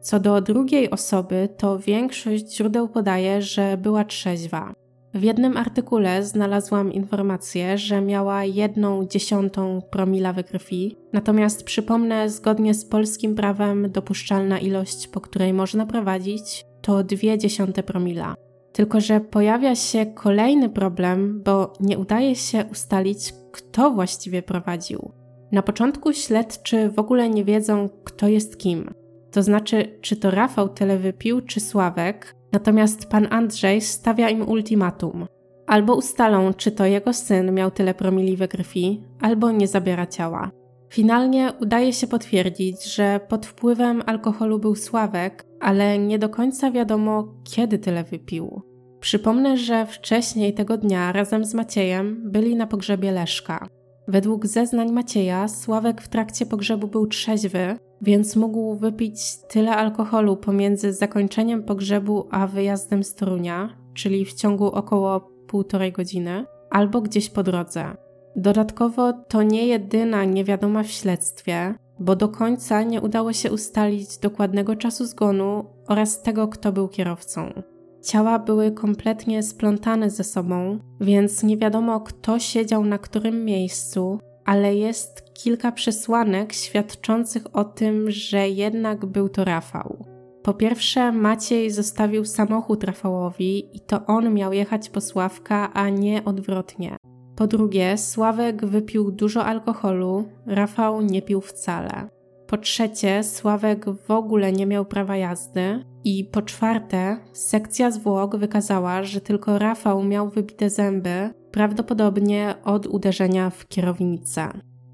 Co do drugiej osoby, to większość źródeł podaje, że była trzeźwa. W jednym artykule znalazłam informację, że miała jedną dziesiątą promila we krwi, natomiast przypomnę, zgodnie z polskim prawem dopuszczalna ilość, po której można prowadzić, to dwie dziesiąte promila. Tylko, że pojawia się kolejny problem, bo nie udaje się ustalić, kto właściwie prowadził. Na początku śledczy w ogóle nie wiedzą, kto jest kim. To znaczy, czy to Rafał tyle wypił, czy Sławek, natomiast pan Andrzej stawia im ultimatum. Albo ustalą, czy to jego syn miał tyle promili we krwi, albo nie zabiera ciała. Finalnie udaje się potwierdzić, że pod wpływem alkoholu był Sławek, ale nie do końca wiadomo, kiedy tyle wypił. Przypomnę, że wcześniej tego dnia razem z Maciejem byli na pogrzebie Leszka. Według zeznań Macieja, Sławek w trakcie pogrzebu był trzeźwy, więc mógł wypić tyle alkoholu pomiędzy zakończeniem pogrzebu a wyjazdem z Torunia, czyli w ciągu około półtorej godziny, albo gdzieś po drodze. Dodatkowo to nie jedyna niewiadoma w śledztwie, bo do końca nie udało się ustalić dokładnego czasu zgonu oraz tego, kto był kierowcą. Ciała były kompletnie splątane ze sobą, więc nie wiadomo, kto siedział na którym miejscu, ale jest kilka przesłanek świadczących o tym, że jednak był to Rafał. Po pierwsze, Maciej zostawił samochód Rafałowi i to on miał jechać po Sławka, a nie odwrotnie. Po drugie, Sławek wypił dużo alkoholu, Rafał nie pił wcale. Po trzecie, Sławek w ogóle nie miał prawa jazdy. I po czwarte, sekcja zwłok wykazała, że tylko Rafał miał wybite zęby, prawdopodobnie od uderzenia w kierownicę.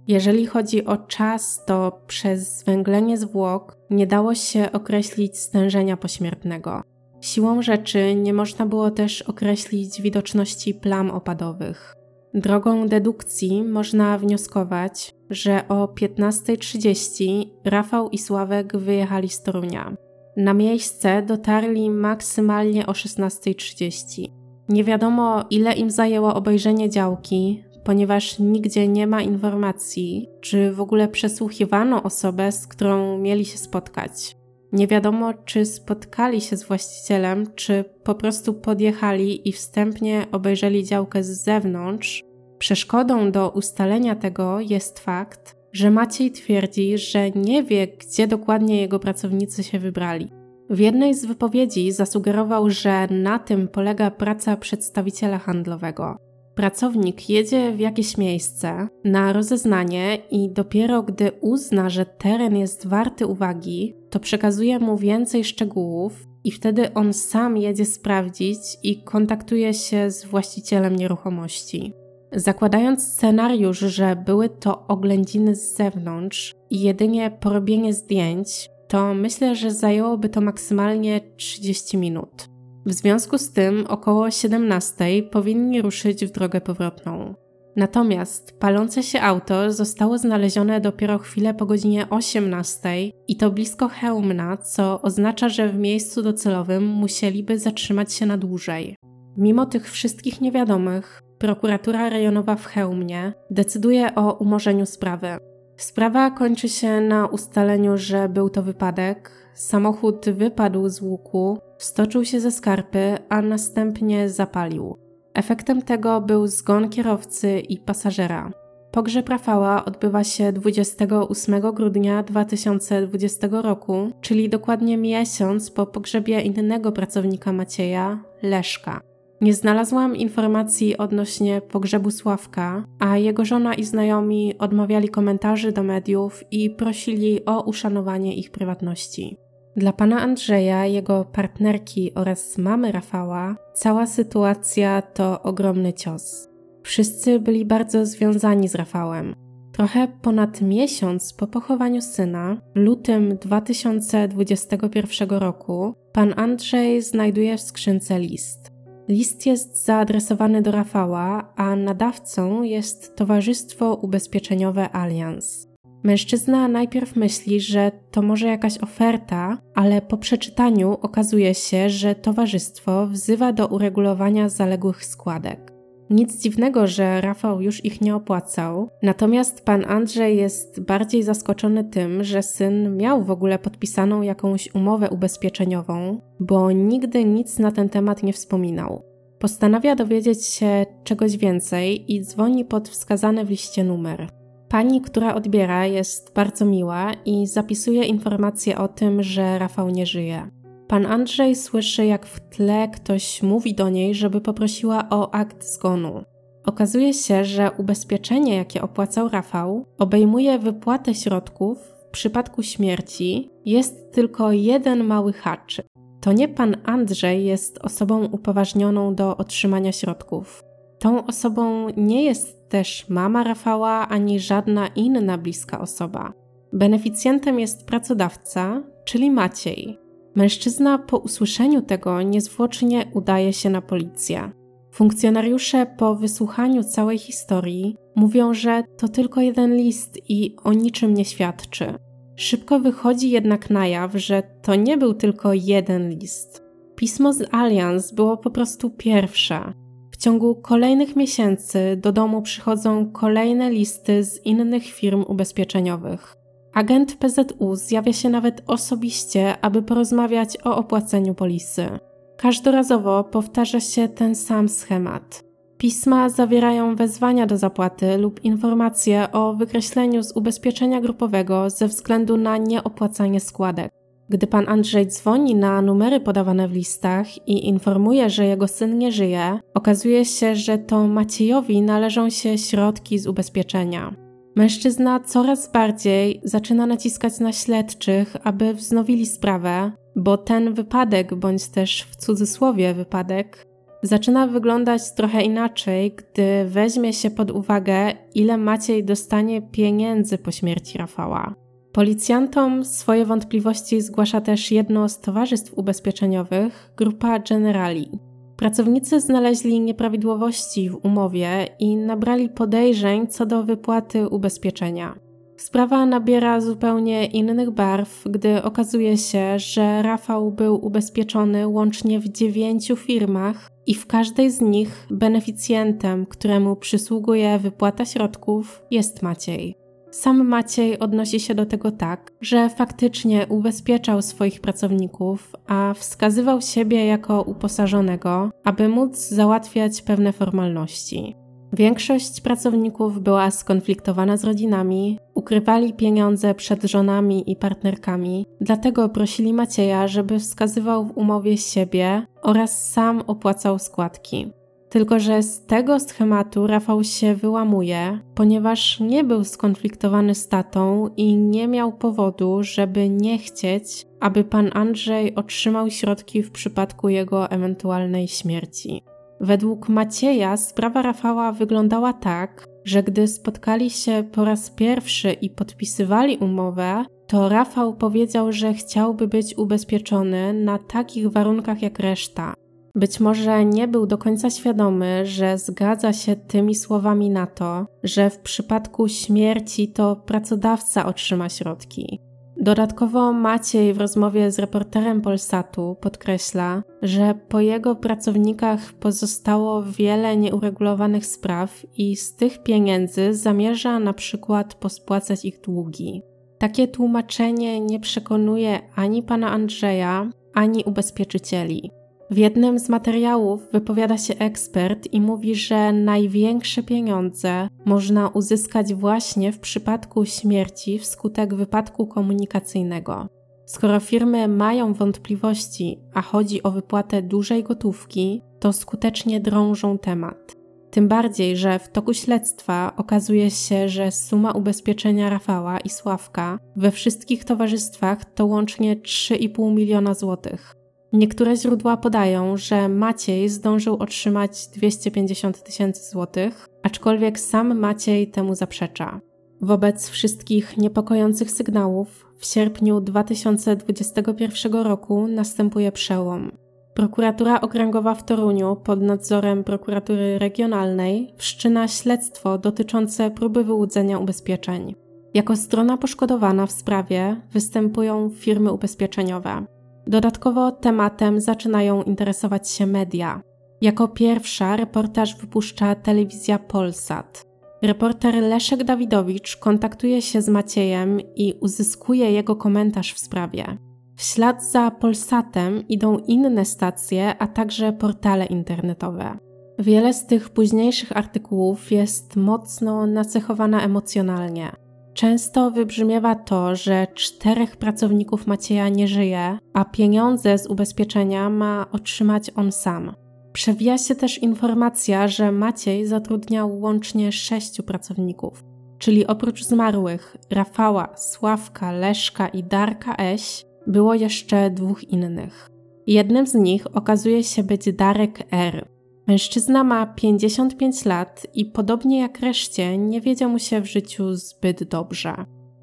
Jeżeli chodzi o czas, to przez zwęglenie zwłok nie dało się określić stężenia pośmiertnego. Siłą rzeczy nie można było też określić widoczności plam opadowych. Drogą dedukcji można wnioskować, że o 15.30 Rafał i Sławek wyjechali z Torunia. Na miejsce dotarli maksymalnie o 16.30. Nie wiadomo, ile im zajęło obejrzenie działki, ponieważ nigdzie nie ma informacji, czy w ogóle przesłuchiwano osobę, z którą mieli się spotkać. Nie wiadomo, czy spotkali się z właścicielem, czy po prostu podjechali i wstępnie obejrzeli działkę z zewnątrz. Przeszkodą do ustalenia tego jest fakt, że Maciej twierdzi, że nie wie, gdzie dokładnie jego pracownicy się wybrali. W jednej z wypowiedzi zasugerował, że na tym polega praca przedstawiciela handlowego. Pracownik jedzie w jakieś miejsce na rozeznanie i dopiero gdy uzna, że teren jest warty uwagi, to przekazuje mu więcej szczegółów i wtedy on sam jedzie sprawdzić i kontaktuje się z właścicielem nieruchomości. Zakładając scenariusz, że były to oględziny z zewnątrz i jedynie porobienie zdjęć, to myślę, że zajęłoby to maksymalnie 30 minut. W związku z tym około 17 powinni ruszyć w drogę powrotną. Natomiast palące się auto zostało znalezione dopiero chwilę po godzinie 18 i to blisko Hełmna, co oznacza, że w miejscu docelowym musieliby zatrzymać się na dłużej. Mimo tych wszystkich niewiadomych, prokuratura rejonowa w Chełmie decyduje o umorzeniu sprawy. Sprawa kończy się na ustaleniu, że był to wypadek. Samochód wypadł z łuku, stoczył się ze skarpy, a następnie zapalił. Efektem tego był zgon kierowcy i pasażera. Pogrzeb Rafała odbywa się 28 grudnia 2020 roku, czyli dokładnie miesiąc po pogrzebie innego pracownika Macieja, Leszka. Nie znalazłam informacji odnośnie pogrzebu Sławka, a jego żona i znajomi odmawiali komentarzy do mediów i prosili o uszanowanie ich prywatności. Dla pana Andrzeja, jego partnerki oraz mamy Rafała, cała sytuacja to ogromny cios. Wszyscy byli bardzo związani z Rafałem. Trochę ponad miesiąc po pochowaniu syna, w lutym 2021 roku, pan Andrzej znajduje w skrzynce list. List jest zaadresowany do Rafała, a nadawcą jest Towarzystwo Ubezpieczeniowe Allianz. Mężczyzna najpierw myśli, że to może jakaś oferta, ale po przeczytaniu okazuje się, że towarzystwo wzywa do uregulowania zaległych składek. Nic dziwnego, że Rafał już ich nie opłacał, natomiast pan Andrzej jest bardziej zaskoczony tym, że syn miał w ogóle podpisaną jakąś umowę ubezpieczeniową, bo nigdy nic na ten temat nie wspominał. Postanawia dowiedzieć się czegoś więcej i dzwoni pod wskazany w liście numer. Pani, która odbiera, jest bardzo miła i zapisuje informacje o tym, że Rafał nie żyje. Pan Andrzej słyszy, jak w tle ktoś mówi do niej, żeby poprosiła o akt zgonu. Okazuje się, że ubezpieczenie, jakie opłacał Rafał, obejmuje wypłatę środków w przypadku śmierci. Jest tylko jeden mały haczyk. To nie pan Andrzej jest osobą upoważnioną do otrzymania środków. Tą osobą nie jest też mama Rafała ani żadna inna bliska osoba. Beneficjentem jest pracodawca, czyli Maciej. Mężczyzna po usłyszeniu tego niezwłocznie udaje się na policję. Funkcjonariusze po wysłuchaniu całej historii mówią, że to tylko jeden list i o niczym nie świadczy. Szybko wychodzi jednak na jaw, że to nie był tylko jeden list. Pismo z Allianz było po prostu pierwsze. W ciągu kolejnych miesięcy do domu przychodzą kolejne listy z innych firm ubezpieczeniowych. Agent PZU zjawia się nawet osobiście, aby porozmawiać o opłaceniu polisy. Każdorazowo powtarza się ten sam schemat. Pisma zawierają wezwania do zapłaty lub informacje o wykreśleniu z ubezpieczenia grupowego ze względu na nieopłacanie składek. Gdy pan Andrzej dzwoni na numery podawane w listach i informuje, że jego syn nie żyje, okazuje się, że to Maciejowi należą się środki z ubezpieczenia. Mężczyzna coraz bardziej zaczyna naciskać na śledczych, aby wznowili sprawę, bo ten wypadek, bądź też w cudzysłowie wypadek, zaczyna wyglądać trochę inaczej, gdy weźmie się pod uwagę, ile Maciej dostanie pieniędzy po śmierci Rafała. Policjantom swoje wątpliwości zgłasza też jedno z towarzystw ubezpieczeniowych, grupa Generali. Pracownicy znaleźli nieprawidłowości w umowie i nabrali podejrzeń co do wypłaty ubezpieczenia. Sprawa nabiera zupełnie innych barw, gdy okazuje się, że Rafał był ubezpieczony łącznie w dziewięciu firmach i w każdej z nich beneficjentem, któremu przysługuje wypłata środków, jest Maciej. Sam Maciej odnosi się do tego tak, że faktycznie ubezpieczał swoich pracowników, a wskazywał siebie jako uposażonego, aby móc załatwiać pewne formalności. Większość pracowników była skonfliktowana z rodzinami, ukrywali pieniądze przed żonami i partnerkami, dlatego prosili Macieja, żeby wskazywał w umowie siebie oraz sam opłacał składki. Tylko, że z tego schematu Rafał się wyłamuje, ponieważ nie był skonfliktowany z tatą i nie miał powodu, żeby nie chcieć, aby pan Andrzej otrzymał środki w przypadku jego ewentualnej śmierci. Według Macieja sprawa Rafała wyglądała tak, że gdy spotkali się po raz pierwszy i podpisywali umowę, to Rafał powiedział, że chciałby być ubezpieczony na takich warunkach jak reszta, być może nie był do końca świadomy, że zgadza się tymi słowami na to, że w przypadku śmierci to pracodawca otrzyma środki. Dodatkowo Maciej w rozmowie z reporterem Polsatu podkreśla, że po jego pracownikach pozostało wiele nieuregulowanych spraw i z tych pieniędzy zamierza na przykład pospłacać ich długi. Takie tłumaczenie nie przekonuje ani pana Andrzeja, ani ubezpieczycieli. W jednym z materiałów wypowiada się ekspert i mówi, że największe pieniądze można uzyskać właśnie w przypadku śmierci wskutek wypadku komunikacyjnego. Skoro firmy mają wątpliwości, a chodzi o wypłatę dużej gotówki, to skutecznie drążą temat. Tym bardziej, że w toku śledztwa okazuje się, że suma ubezpieczenia Rafała i Sławka we wszystkich towarzystwach to łącznie 3,5 miliona złotych. Niektóre źródła podają, że Maciej zdążył otrzymać 250 tysięcy złotych, aczkolwiek sam Maciej temu zaprzecza. Wobec wszystkich niepokojących sygnałów w sierpniu 2021 roku następuje przełom. Prokuratura Okręgowa w Toruniu pod nadzorem prokuratury regionalnej wszczyna śledztwo dotyczące próby wyłudzenia ubezpieczeń. Jako strona poszkodowana w sprawie występują firmy ubezpieczeniowe. Dodatkowo tematem zaczynają interesować się media. Jako pierwsza reportaż wypuszcza telewizja Polsat. Reporter Leszek Dawidowicz kontaktuje się z Maciejem i uzyskuje jego komentarz w sprawie. W ślad za Polsatem idą inne stacje, a także portale internetowe. Wiele z tych późniejszych artykułów jest mocno nacechowana emocjonalnie. Często wybrzmiewa to, że czterech pracowników Macieja nie żyje, a pieniądze z ubezpieczenia ma otrzymać on sam. Przewija się też informacja, że Maciej zatrudniał łącznie sześciu pracowników, czyli oprócz zmarłych Rafała, Sławka, Leszka i Darka Eś, było jeszcze dwóch innych. Jednym z nich okazuje się być Darek R. Mężczyzna ma 55 lat i podobnie jak reszcie nie wiedział mu się w życiu zbyt dobrze.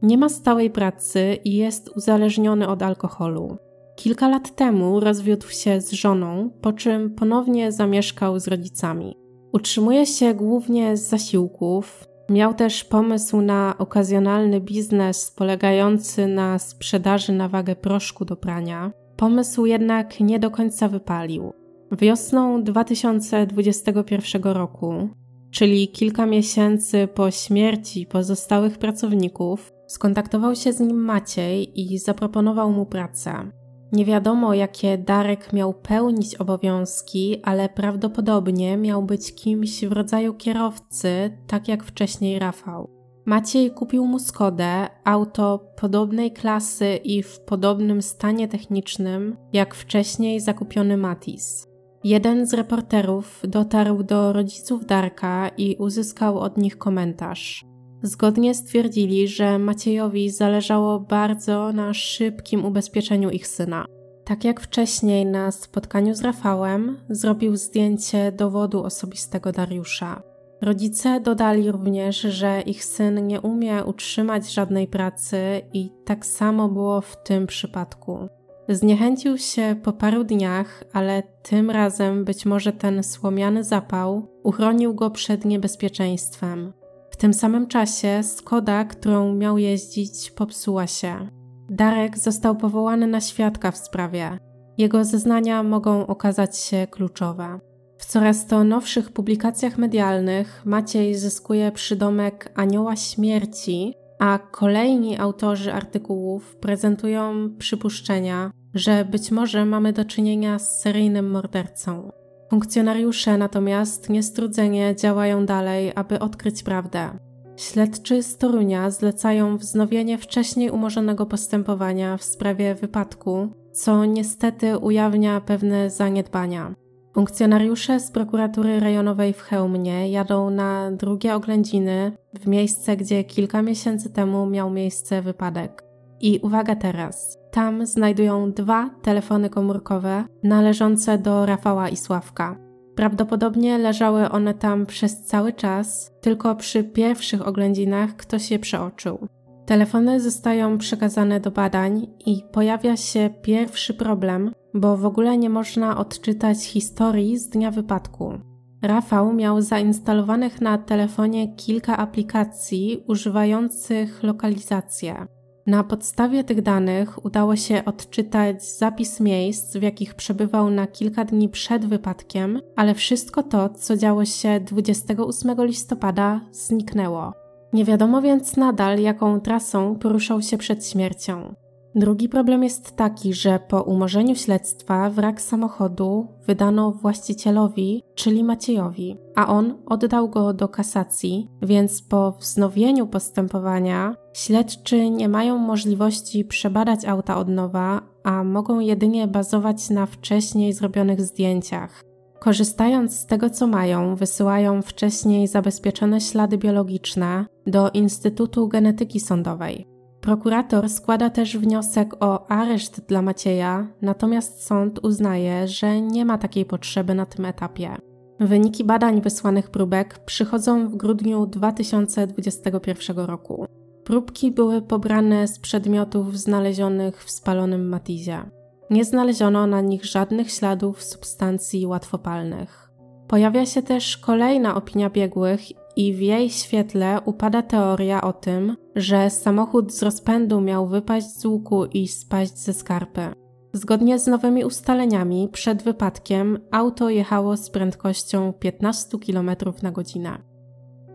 Nie ma stałej pracy i jest uzależniony od alkoholu. Kilka lat temu rozwiódł się z żoną, po czym ponownie zamieszkał z rodzicami. Utrzymuje się głównie z zasiłków. Miał też pomysł na okazjonalny biznes polegający na sprzedaży na wagę proszku do prania. Pomysł jednak nie do końca wypalił. Wiosną 2021 roku, czyli kilka miesięcy po śmierci pozostałych pracowników, skontaktował się z nim Maciej i zaproponował mu pracę. Nie wiadomo, jakie Darek miał pełnić obowiązki, ale prawdopodobnie miał być kimś w rodzaju kierowcy, tak jak wcześniej Rafał. Maciej kupił mu Skodę, auto podobnej klasy i w podobnym stanie technicznym jak wcześniej zakupiony Matis. Jeden z reporterów dotarł do rodziców Darka i uzyskał od nich komentarz. Zgodnie stwierdzili, że Maciejowi zależało bardzo na szybkim ubezpieczeniu ich syna. Tak jak wcześniej na spotkaniu z Rafałem, zrobił zdjęcie dowodu osobistego Dariusza. Rodzice dodali również, że ich syn nie umie utrzymać żadnej pracy i tak samo było w tym przypadku. Zniechęcił się po paru dniach, ale tym razem być może ten słomiany zapał uchronił go przed niebezpieczeństwem. W tym samym czasie Skoda, którą miał jeździć, popsuła się. Darek został powołany na świadka w sprawie. Jego zeznania mogą okazać się kluczowe. W coraz to nowszych publikacjach medialnych Maciej zyskuje przydomek Anioła Śmierci, a kolejni autorzy artykułów prezentują przypuszczenia, że być może mamy do czynienia z seryjnym mordercą. Funkcjonariusze natomiast niestrudzenie działają dalej, aby odkryć prawdę. Śledczy z Torunia zlecają wznowienie wcześniej umorzonego postępowania w sprawie wypadku, co niestety ujawnia pewne zaniedbania. Funkcjonariusze z prokuratury rejonowej w Chełmnie jadą na drugie oględziny w miejsce, gdzie kilka miesięcy temu miał miejsce wypadek. I uwaga teraz, tam znajdują dwa telefony komórkowe należące do Rafała i Sławka. Prawdopodobnie leżały one tam przez cały czas, tylko przy pierwszych oględzinach ktoś je przeoczył. Telefony zostają przekazane do badań i pojawia się pierwszy problem, bo w ogóle nie można odczytać historii z dnia wypadku. Rafał miał zainstalowanych na telefonie kilka aplikacji używających lokalizację. Na podstawie tych danych udało się odczytać zapis miejsc, w jakich przebywał na kilka dni przed wypadkiem, ale wszystko to, co działo się 28 listopada, zniknęło. Nie wiadomo więc nadal, jaką trasą poruszał się przed śmiercią. Drugi problem jest taki, że po umorzeniu śledztwa wrak samochodu wydano właścicielowi, czyli Maciejowi, a on oddał go do kasacji, więc po wznowieniu postępowania śledczy nie mają możliwości przebadać auta od nowa, a mogą jedynie bazować na wcześniej zrobionych zdjęciach. Korzystając z tego, co mają, wysyłają wcześniej zabezpieczone ślady biologiczne do Instytutu Genetyki Sądowej. Prokurator składa też wniosek o areszt dla Macieja, natomiast sąd uznaje, że nie ma takiej potrzeby na tym etapie. Wyniki badań wysłanych próbek przychodzą w grudniu 2021 roku. Próbki były pobrane z przedmiotów znalezionych w spalonym Matizie. Nie znaleziono na nich żadnych śladów substancji łatwopalnych. Pojawia się też kolejna opinia biegłych i w jej świetle upada teoria o tym, że samochód z rozpędu miał wypaść z łuku i spaść ze skarpy. Zgodnie z nowymi ustaleniami, przed wypadkiem auto jechało z prędkością 15 km na godzinę.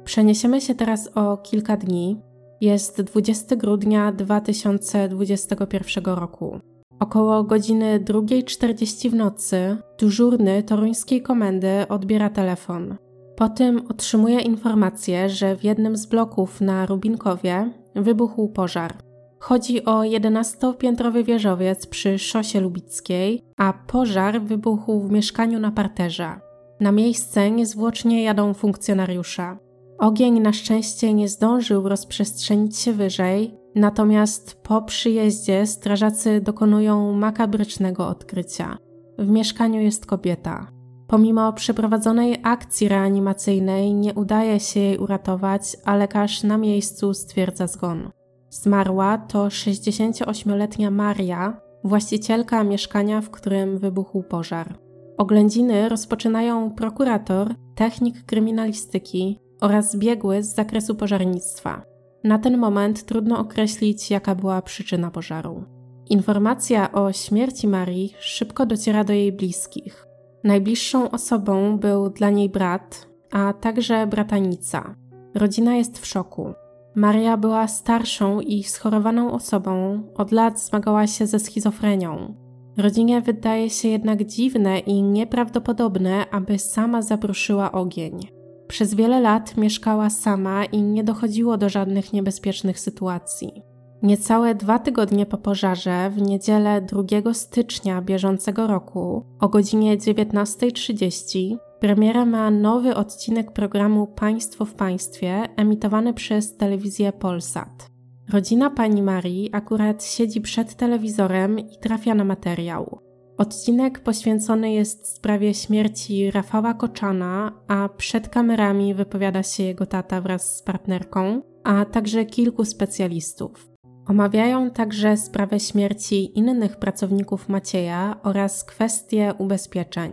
Przeniesiemy się teraz o kilka dni. Jest 20 grudnia 2021 roku. Około godziny 2.40 w nocy dyżurny toruńskiej komendy odbiera telefon. Po tym otrzymuje informację, że w jednym z bloków na Rubinkowie wybuchł pożar. Chodzi o 11-piętrowy wieżowiec przy szosie lubickiej, a pożar wybuchł w mieszkaniu na parterze. Na miejsce niezwłocznie jadą funkcjonariusze. Ogień na szczęście nie zdążył rozprzestrzenić się wyżej, natomiast po przyjeździe strażacy dokonują makabrycznego odkrycia. W mieszkaniu jest kobieta. Pomimo przeprowadzonej akcji reanimacyjnej nie udaje się jej uratować, a lekarz na miejscu stwierdza zgon. Zmarła to 68-letnia Maria, właścicielka mieszkania, w którym wybuchł pożar. Oględziny rozpoczynają prokurator, technik kryminalistyki oraz biegły z zakresu pożarnictwa. Na ten moment trudno określić, jaka była przyczyna pożaru. Informacja o śmierci Marii szybko dociera do jej bliskich. Najbliższą osobą był dla niej brat, a także bratanica. Rodzina jest w szoku. Maria była starszą i schorowaną osobą, od lat zmagała się ze schizofrenią. Rodzinie wydaje się jednak dziwne i nieprawdopodobne, aby sama zaproszyła ogień. Przez wiele lat mieszkała sama i nie dochodziło do żadnych niebezpiecznych sytuacji. Niecałe dwa tygodnie po pożarze, w niedzielę 2 stycznia bieżącego roku o godzinie 19.30 premiera ma nowy odcinek programu Państwo w Państwie emitowany przez telewizję Polsat. Rodzina pani Marii akurat siedzi przed telewizorem i trafia na materiał. Odcinek poświęcony jest sprawie śmierci Rafała Koczana, a przed kamerami wypowiada się jego tata wraz z partnerką, a także kilku specjalistów. Omawiają także sprawę śmierci innych pracowników Macieja oraz kwestie ubezpieczeń.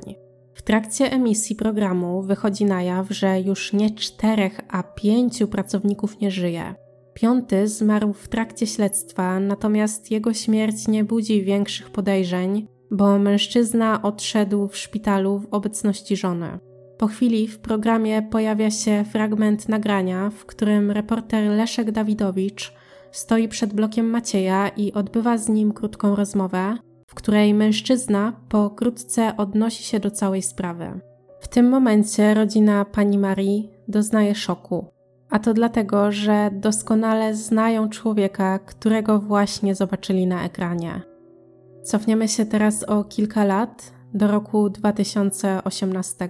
W trakcie emisji programu wychodzi na jaw, że już nie czterech, a pięciu pracowników nie żyje. Piąty zmarł w trakcie śledztwa, natomiast jego śmierć nie budzi większych podejrzeń, bo mężczyzna odszedł w szpitalu w obecności żony. Po chwili w programie pojawia się fragment nagrania, w którym reporter Leszek Dawidowicz stoi przed blokiem Macieja i odbywa z nim krótką rozmowę, w której mężczyzna pokrótce odnosi się do całej sprawy. W tym momencie rodzina pani Marii doznaje szoku, a to dlatego, że doskonale znają człowieka, którego właśnie zobaczyli na ekranie. Cofniemy się teraz o kilka lat do roku 2018.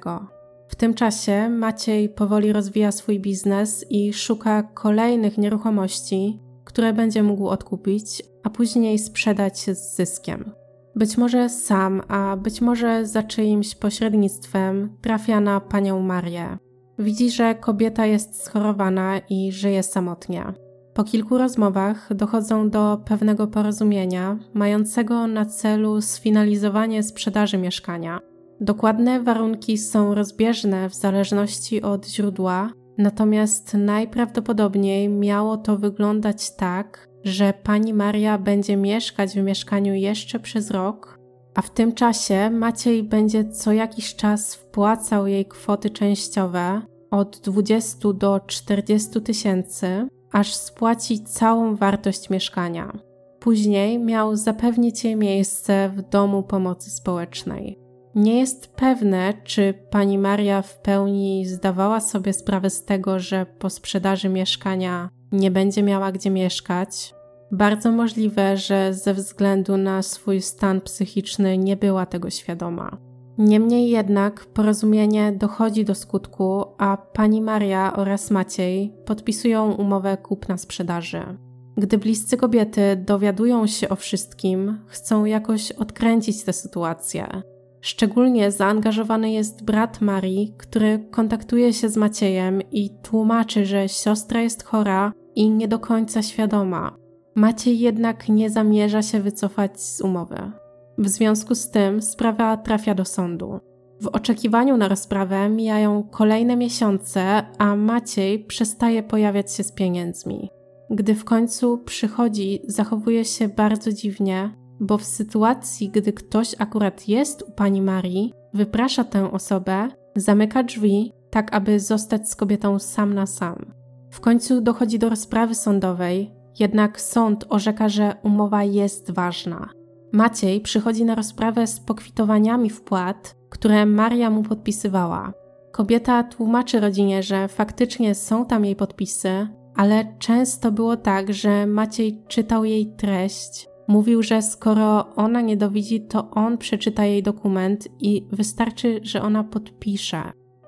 W tym czasie Maciej powoli rozwija swój biznes i szuka kolejnych nieruchomości, które będzie mógł odkupić, a później sprzedać z zyskiem. Być może sam, a być może za czyimś pośrednictwem trafia na panią Marię. Widzi, że kobieta jest schorowana i żyje samotnie. Po kilku rozmowach dochodzą do pewnego porozumienia, mającego na celu sfinalizowanie sprzedaży mieszkania. Dokładne warunki są rozbieżne w zależności od źródła, natomiast najprawdopodobniej miało to wyglądać tak, że pani Maria będzie mieszkać w mieszkaniu jeszcze przez rok, a w tym czasie Maciej będzie co jakiś czas wpłacał jej kwoty częściowe od 20 do 40 tysięcy, aż spłaci całą wartość mieszkania. Później miał zapewnić jej miejsce w domu pomocy społecznej. Nie jest pewne, czy pani Maria w pełni zdawała sobie sprawę z tego, że po sprzedaży mieszkania nie będzie miała gdzie mieszkać. Bardzo możliwe, że ze względu na swój stan psychiczny nie była tego świadoma. Niemniej jednak porozumienie dochodzi do skutku, a pani Maria oraz Maciej podpisują umowę kupna-sprzedaży. Gdy bliscy kobiety dowiadują się o wszystkim, chcą jakoś odkręcić tę sytuację. Szczególnie zaangażowany jest brat Marii, który kontaktuje się z Maciejem i tłumaczy, że siostra jest chora i nie do końca świadoma. Maciej jednak nie zamierza się wycofać z umowy. W związku z tym sprawa trafia do sądu. W oczekiwaniu na rozprawę mijają kolejne miesiące, a Maciej przestaje pojawiać się z pieniędzmi. Gdy w końcu przychodzi, zachowuje się bardzo dziwnie, bo w sytuacji, gdy ktoś akurat jest u pani Marii, wyprasza tę osobę, zamyka drzwi, tak aby zostać z kobietą sam na sam. W końcu dochodzi do rozprawy sądowej, jednak sąd orzeka, że umowa jest ważna. Maciej przychodzi na rozprawę z pokwitowaniami wpłat, które Maria mu podpisywała. Kobieta tłumaczy rodzinie, że faktycznie są tam jej podpisy, ale często było tak, że Maciej czytał jej treść, mówił, że skoro ona nie dowidzi, to on przeczyta jej dokument i wystarczy, że ona podpisze.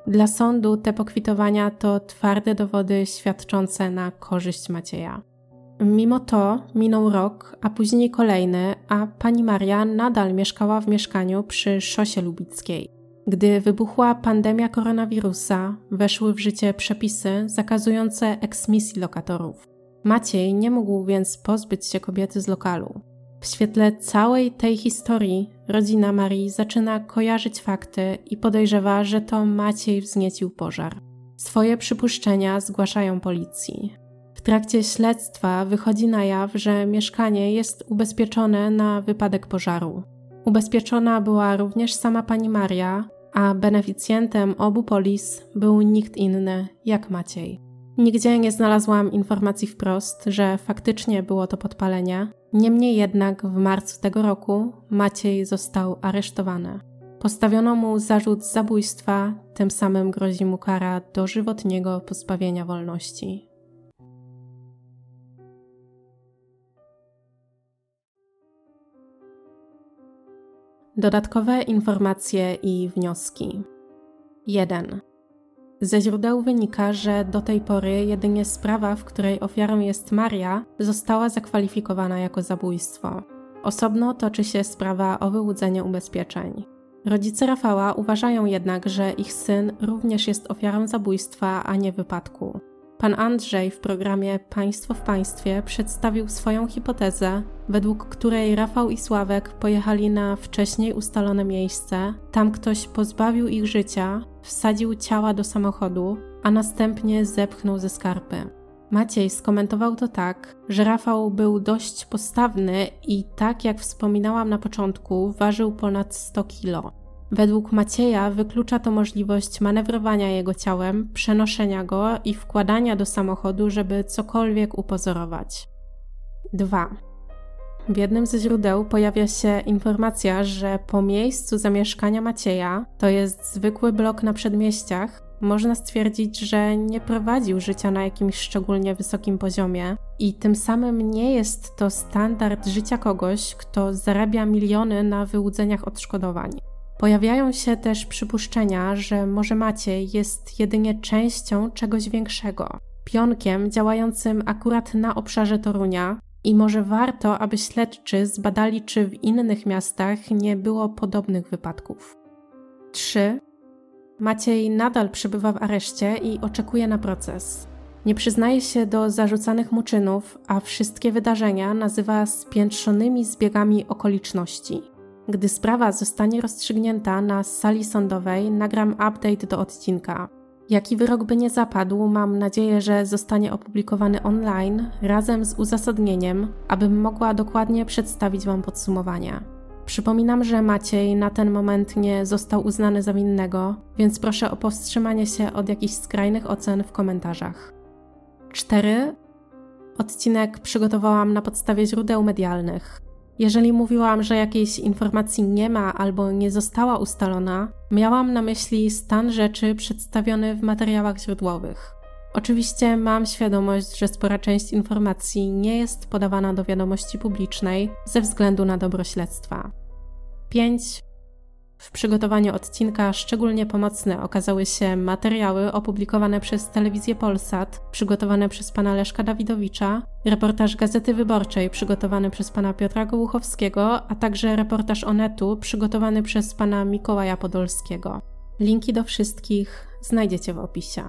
Dla sądu te pokwitowania to twarde dowody świadczące na korzyść Macieja. Mimo to minął rok, a później kolejny, a pani Maria nadal mieszkała w mieszkaniu przy szosie lubickiej. Gdy wybuchła pandemia koronawirusa, weszły w życie przepisy zakazujące eksmisji lokatorów. Maciej nie mógł więc pozbyć się kobiety z lokalu. W świetle całej tej historii rodzina Marii zaczyna kojarzyć fakty i podejrzewa, że to Maciej wzniecił pożar. Swoje przypuszczenia zgłaszają policji. W trakcie śledztwa wychodzi na jaw, że mieszkanie jest ubezpieczone na wypadek pożaru. Ubezpieczona była również sama pani Maria, a beneficjentem obu polis był nikt inny jak Maciej. Nigdzie nie znalazłam informacji wprost, że faktycznie było to podpalenie. Niemniej jednak w marcu tego roku Maciej został aresztowany. Postawiono mu zarzut zabójstwa, tym samym grozi mu kara dożywotniego pozbawienia wolności. Dodatkowe informacje i wnioski. 1. Ze źródeł wynika, że do tej pory jedynie sprawa, w której ofiarą jest Maria, została zakwalifikowana jako zabójstwo. Osobno toczy się sprawa o wyłudzenie ubezpieczeń. Rodzice Rafała uważają jednak, że ich syn również jest ofiarą zabójstwa, a nie wypadku. Pan Andrzej w programie Państwo w Państwie przedstawił swoją hipotezę, według której Rafał i Sławek pojechali na wcześniej ustalone miejsce. Tam ktoś pozbawił ich życia, wsadził ciała do samochodu, a następnie zepchnął ze skarpy. Maciej skomentował to tak, że Rafał był dość postawny i tak jak wspominałam na początku, ważył ponad 100 kilo. Według Macieja wyklucza to możliwość manewrowania jego ciałem, przenoszenia go i wkładania do samochodu, żeby cokolwiek upozorować. 2. W jednym ze źródeł pojawia się informacja, że po miejscu zamieszkania Macieja, to jest zwykły blok na przedmieściach, można stwierdzić, że nie prowadził życia na jakimś szczególnie wysokim poziomie i tym samym nie jest to standard życia kogoś, kto zarabia miliony na wyłudzeniach odszkodowań. Pojawiają się też przypuszczenia, że może Maciej jest jedynie częścią czegoś większego, pionkiem działającym akurat na obszarze Torunia, i może warto, aby śledczy zbadali, czy w innych miastach nie było podobnych wypadków. 3. Maciej nadal przebywa w areszcie i oczekuje na proces. Nie przyznaje się do zarzucanych mu czynów, a wszystkie wydarzenia nazywa spiętrzonymi zbiegami okoliczności. Gdy sprawa zostanie rozstrzygnięta na sali sądowej, nagram update do odcinka. Jaki wyrok by nie zapadł, mam nadzieję, że zostanie opublikowany online razem z uzasadnieniem, abym mogła dokładnie przedstawić Wam podsumowania. Przypominam, że Maciej na ten moment nie został uznany za winnego, więc proszę o powstrzymanie się od jakichś skrajnych ocen w komentarzach. 4. Odcinek przygotowałam na podstawie źródeł medialnych. Jeżeli mówiłam, że jakiejś informacji nie ma albo nie została ustalona, miałam na myśli stan rzeczy przedstawiony w materiałach źródłowych. Oczywiście mam świadomość, że spora część informacji nie jest podawana do wiadomości publicznej ze względu na dobro śledztwa. 5. W przygotowaniu odcinka szczególnie pomocne okazały się materiały opublikowane przez Telewizję Polsat, przygotowane przez pana Leszka Dawidowicza, reportaż Gazety Wyborczej przygotowany przez pana Piotra Gołuchowskiego, a także reportaż Onetu przygotowany przez pana Mikołaja Podolskiego. Linki do wszystkich znajdziecie w opisie.